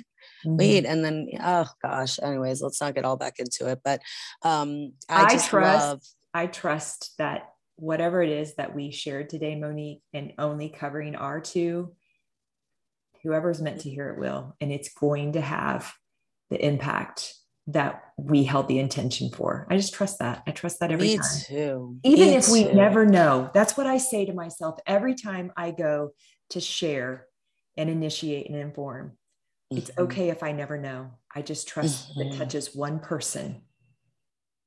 Mm-hmm. Wait, and then oh gosh. Anyways, let's not get all back into it. But um I, I trust love I trust that whatever it is that we shared today, Monique, and only covering our two whoever's meant to hear it will and it's going to have the impact that we held the intention for. I just trust that. I trust that every Me time. too. even Me if we never know that's what i say to myself every time i go to share and initiate and inform. Mm-hmm. it's okay if i never know. I just trust mm-hmm. it touches one person.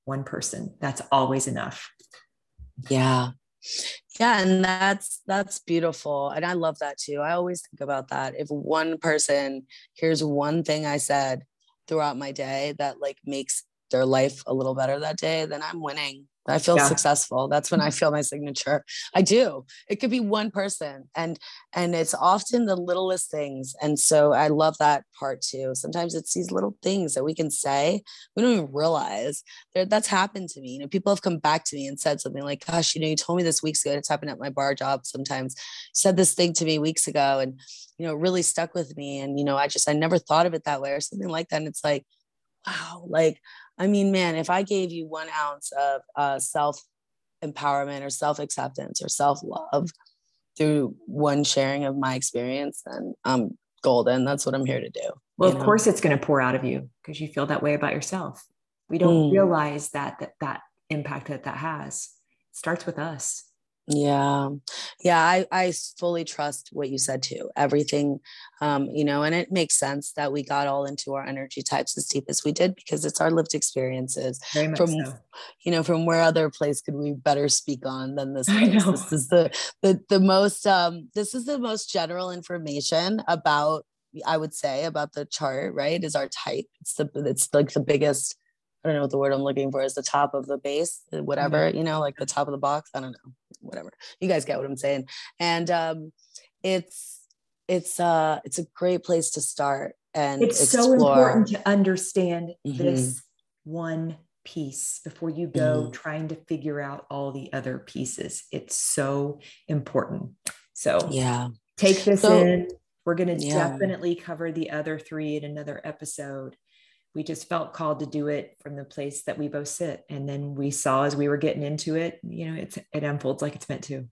One person. That's always enough. Yeah yeah and that's that's beautiful and i love that too i always think about that if one person hears one thing i said throughout my day that like makes their life a little better that day then i'm winning I feel yeah. successful. That's when I feel my signature. I do. It could be one person and and it's often the littlest things. And so I love that part too. Sometimes it's these little things that we can say we don't even realize. that that's happened to me. You know, people have come back to me and said something like, gosh, you know, you told me this weeks ago. It's happened at my bar job sometimes. said this thing to me weeks ago and you know, really stuck with me. And you know, I just I never thought of it that way or something like that. And it's like, wow, like I mean, man, if I gave you one ounce of uh, self empowerment or self acceptance or self love through one sharing of my experience, then I'm golden. That's what I'm here to do. Well, of know? course, it's going to pour out of you because you feel that way about yourself. We don't mm. realize that, that that impact that that has starts with us. Yeah. Yeah. I, I fully trust what you said too. Everything, um, you know, and it makes sense that we got all into our energy types as deep as we did because it's our lived experiences from, so. you know, from where other place could we better speak on than this place? This is the, the, the most, um, this is the most general information about, I would say about the chart, right. Is our type. It's the, it's like the biggest, I don't know what the word I'm looking for is the top of the base, whatever, mm-hmm. you know, like the top of the box. I don't know, whatever. You guys get what I'm saying. And um, it's it's uh it's a great place to start and it's explore. so important to understand mm-hmm. this one piece before you go mm-hmm. trying to figure out all the other pieces. It's so important. So yeah, take this so, in. We're going to yeah. definitely cover the other three in another episode we just felt called to do it from the place that we both sit and then we saw as we were getting into it you know it's it unfolds like it's meant to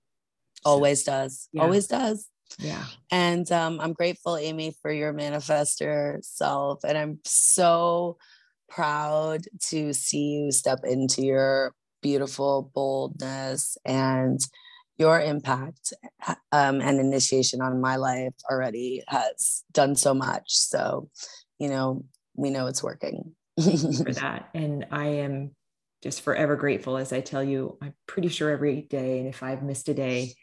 Always so, does. Yeah. Always does. Yeah. And um, I'm grateful, Amy, for your manifestor self. And I'm so proud to see you step into your beautiful boldness and your impact um, and initiation on my life already has done so much. So, you know, we know it's working. for that. And I am just forever grateful as I tell you, I'm pretty sure every day. And if I've missed a day,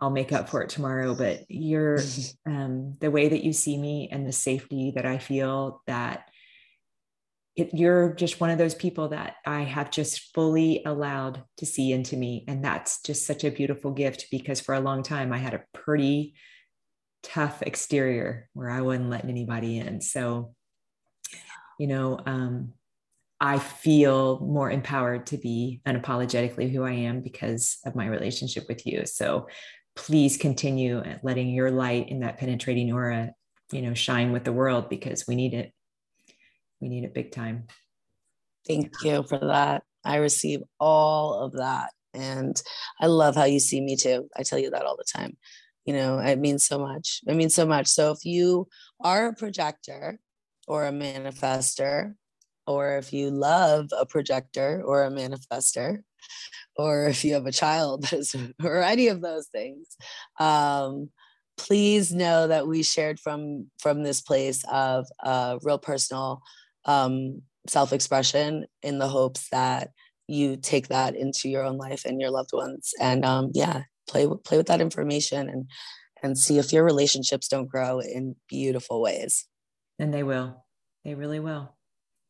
I'll make up for it tomorrow. But you're um, the way that you see me and the safety that I feel that it, you're just one of those people that I have just fully allowed to see into me. And that's just such a beautiful gift because for a long time I had a pretty tough exterior where I wasn't letting anybody in. So, you know, um, I feel more empowered to be unapologetically who I am because of my relationship with you. So please continue letting your light in that penetrating aura, you know, shine with the world because we need it. We need it big time. Thank you for that. I receive all of that. And I love how you see me too. I tell you that all the time. You know, it means so much. It means so much. So if you are a projector or a manifestor, or if you love a projector or a manifestor, or if you have a child or any of those things. Um, please know that we shared from from this place of uh, real personal um, self-expression in the hopes that you take that into your own life and your loved ones. And um, yeah play play with that information and and see if your relationships don't grow in beautiful ways and they will. They really will.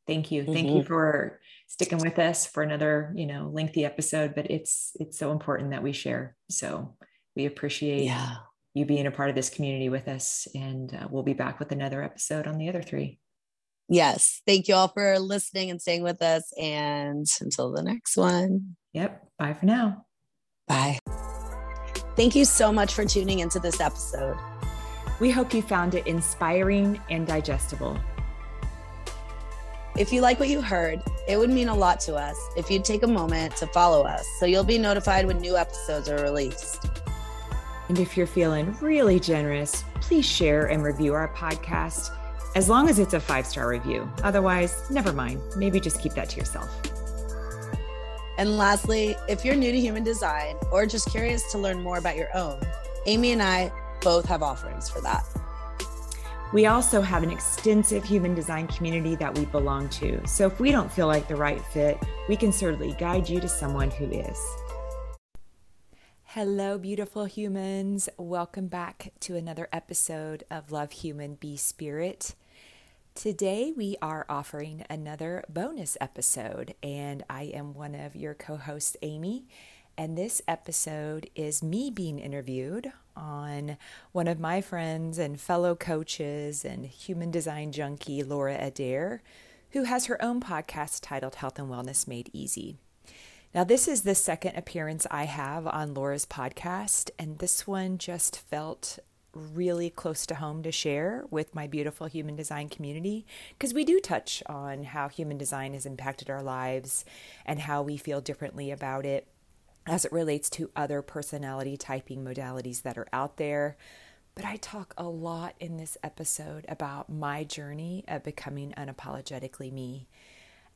Thank you. Thank mm-hmm. you for sticking with us for another you know lengthy episode but it's it's so important that we share. So we appreciate yeah. you being a part of this community with us and uh, we'll be back with another episode on the other three. Yes. Thank you all for listening and staying with us and until the next one. Yep. Bye for now. Bye. Thank you so much for tuning into this episode we hope you found it inspiring and digestible if you like what you heard, it would mean a lot to us if you'd take a moment to follow us so you'll be notified when new episodes are released. And if you're feeling really generous, please share and review our podcast as long as it's a five star review. Otherwise, never mind. Maybe just keep that to yourself. And lastly, if you're new to human design or just curious to learn more about your own, Amy and I both have offerings for that. We also have an extensive human design community that we belong to. So if we don't feel like the right fit, we can certainly guide you to someone who is. Hello, beautiful humans. Welcome back to another episode of Love Human Be Spirit. Today, we are offering another bonus episode, and I am one of your co hosts, Amy. And this episode is me being interviewed on one of my friends and fellow coaches and human design junkie, Laura Adair, who has her own podcast titled Health and Wellness Made Easy. Now, this is the second appearance I have on Laura's podcast, and this one just felt really close to home to share with my beautiful human design community because we do touch on how human design has impacted our lives and how we feel differently about it as it relates to other personality typing modalities that are out there. But I talk a lot in this episode about my journey of becoming unapologetically me.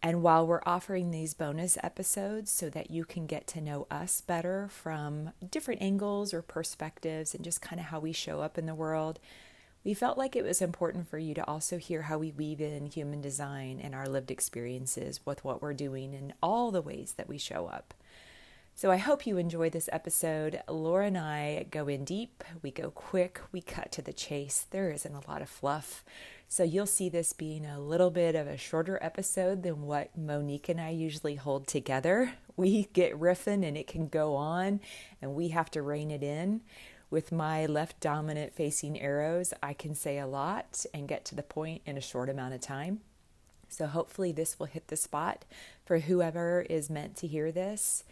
And while we're offering these bonus episodes so that you can get to know us better from different angles or perspectives and just kind of how we show up in the world, we felt like it was important for you to also hear how we weave in human design and our lived experiences with what we're doing in all the ways that we show up. So I hope you enjoy this episode. Laura and I go in deep, we go quick, we cut to the chase. There isn't a lot of fluff. So you'll see this being a little bit of a shorter episode than what Monique and I usually hold together. We get riffing and it can go on, and we have to rein it in. With my left dominant facing arrows, I can say a lot and get to the point in a short amount of time. So hopefully, this will hit the spot for whoever is meant to hear this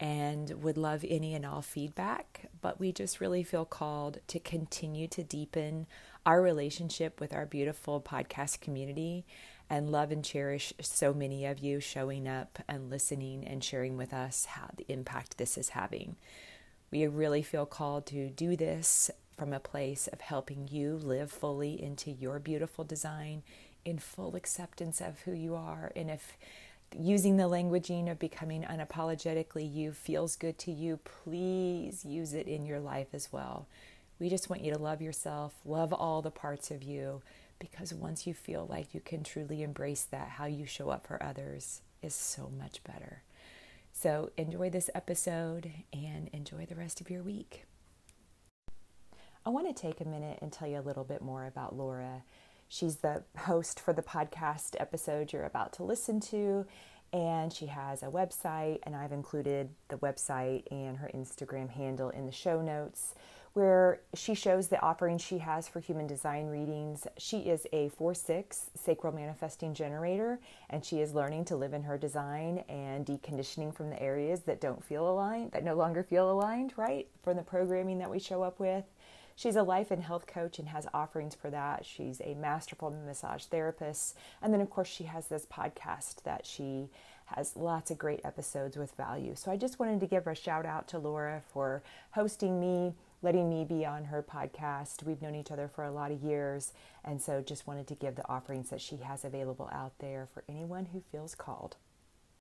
and would love any and all feedback. But we just really feel called to continue to deepen our relationship with our beautiful podcast community and love and cherish so many of you showing up and listening and sharing with us how the impact this is having. We really feel called to do this from a place of helping you live fully into your beautiful design in full acceptance of who you are. And if using the languaging of becoming unapologetically you feels good to you, please use it in your life as well. We just want you to love yourself, love all the parts of you, because once you feel like you can truly embrace that, how you show up for others is so much better. So enjoy this episode and enjoy the rest of your week. I want to take a minute and tell you a little bit more about Laura. She's the host for the podcast episode you're about to listen to, and she has a website, and I've included the website and her Instagram handle in the show notes where she shows the offerings she has for human design readings. She is a 4 6 sacral manifesting generator, and she is learning to live in her design and deconditioning from the areas that don't feel aligned, that no longer feel aligned, right? From the programming that we show up with. She's a life and health coach and has offerings for that. She's a masterful massage therapist. And then, of course, she has this podcast that she has lots of great episodes with value. So I just wanted to give a shout out to Laura for hosting me letting me be on her podcast. We've known each other for a lot of years, and so just wanted to give the offerings that she has available out there for anyone who feels called.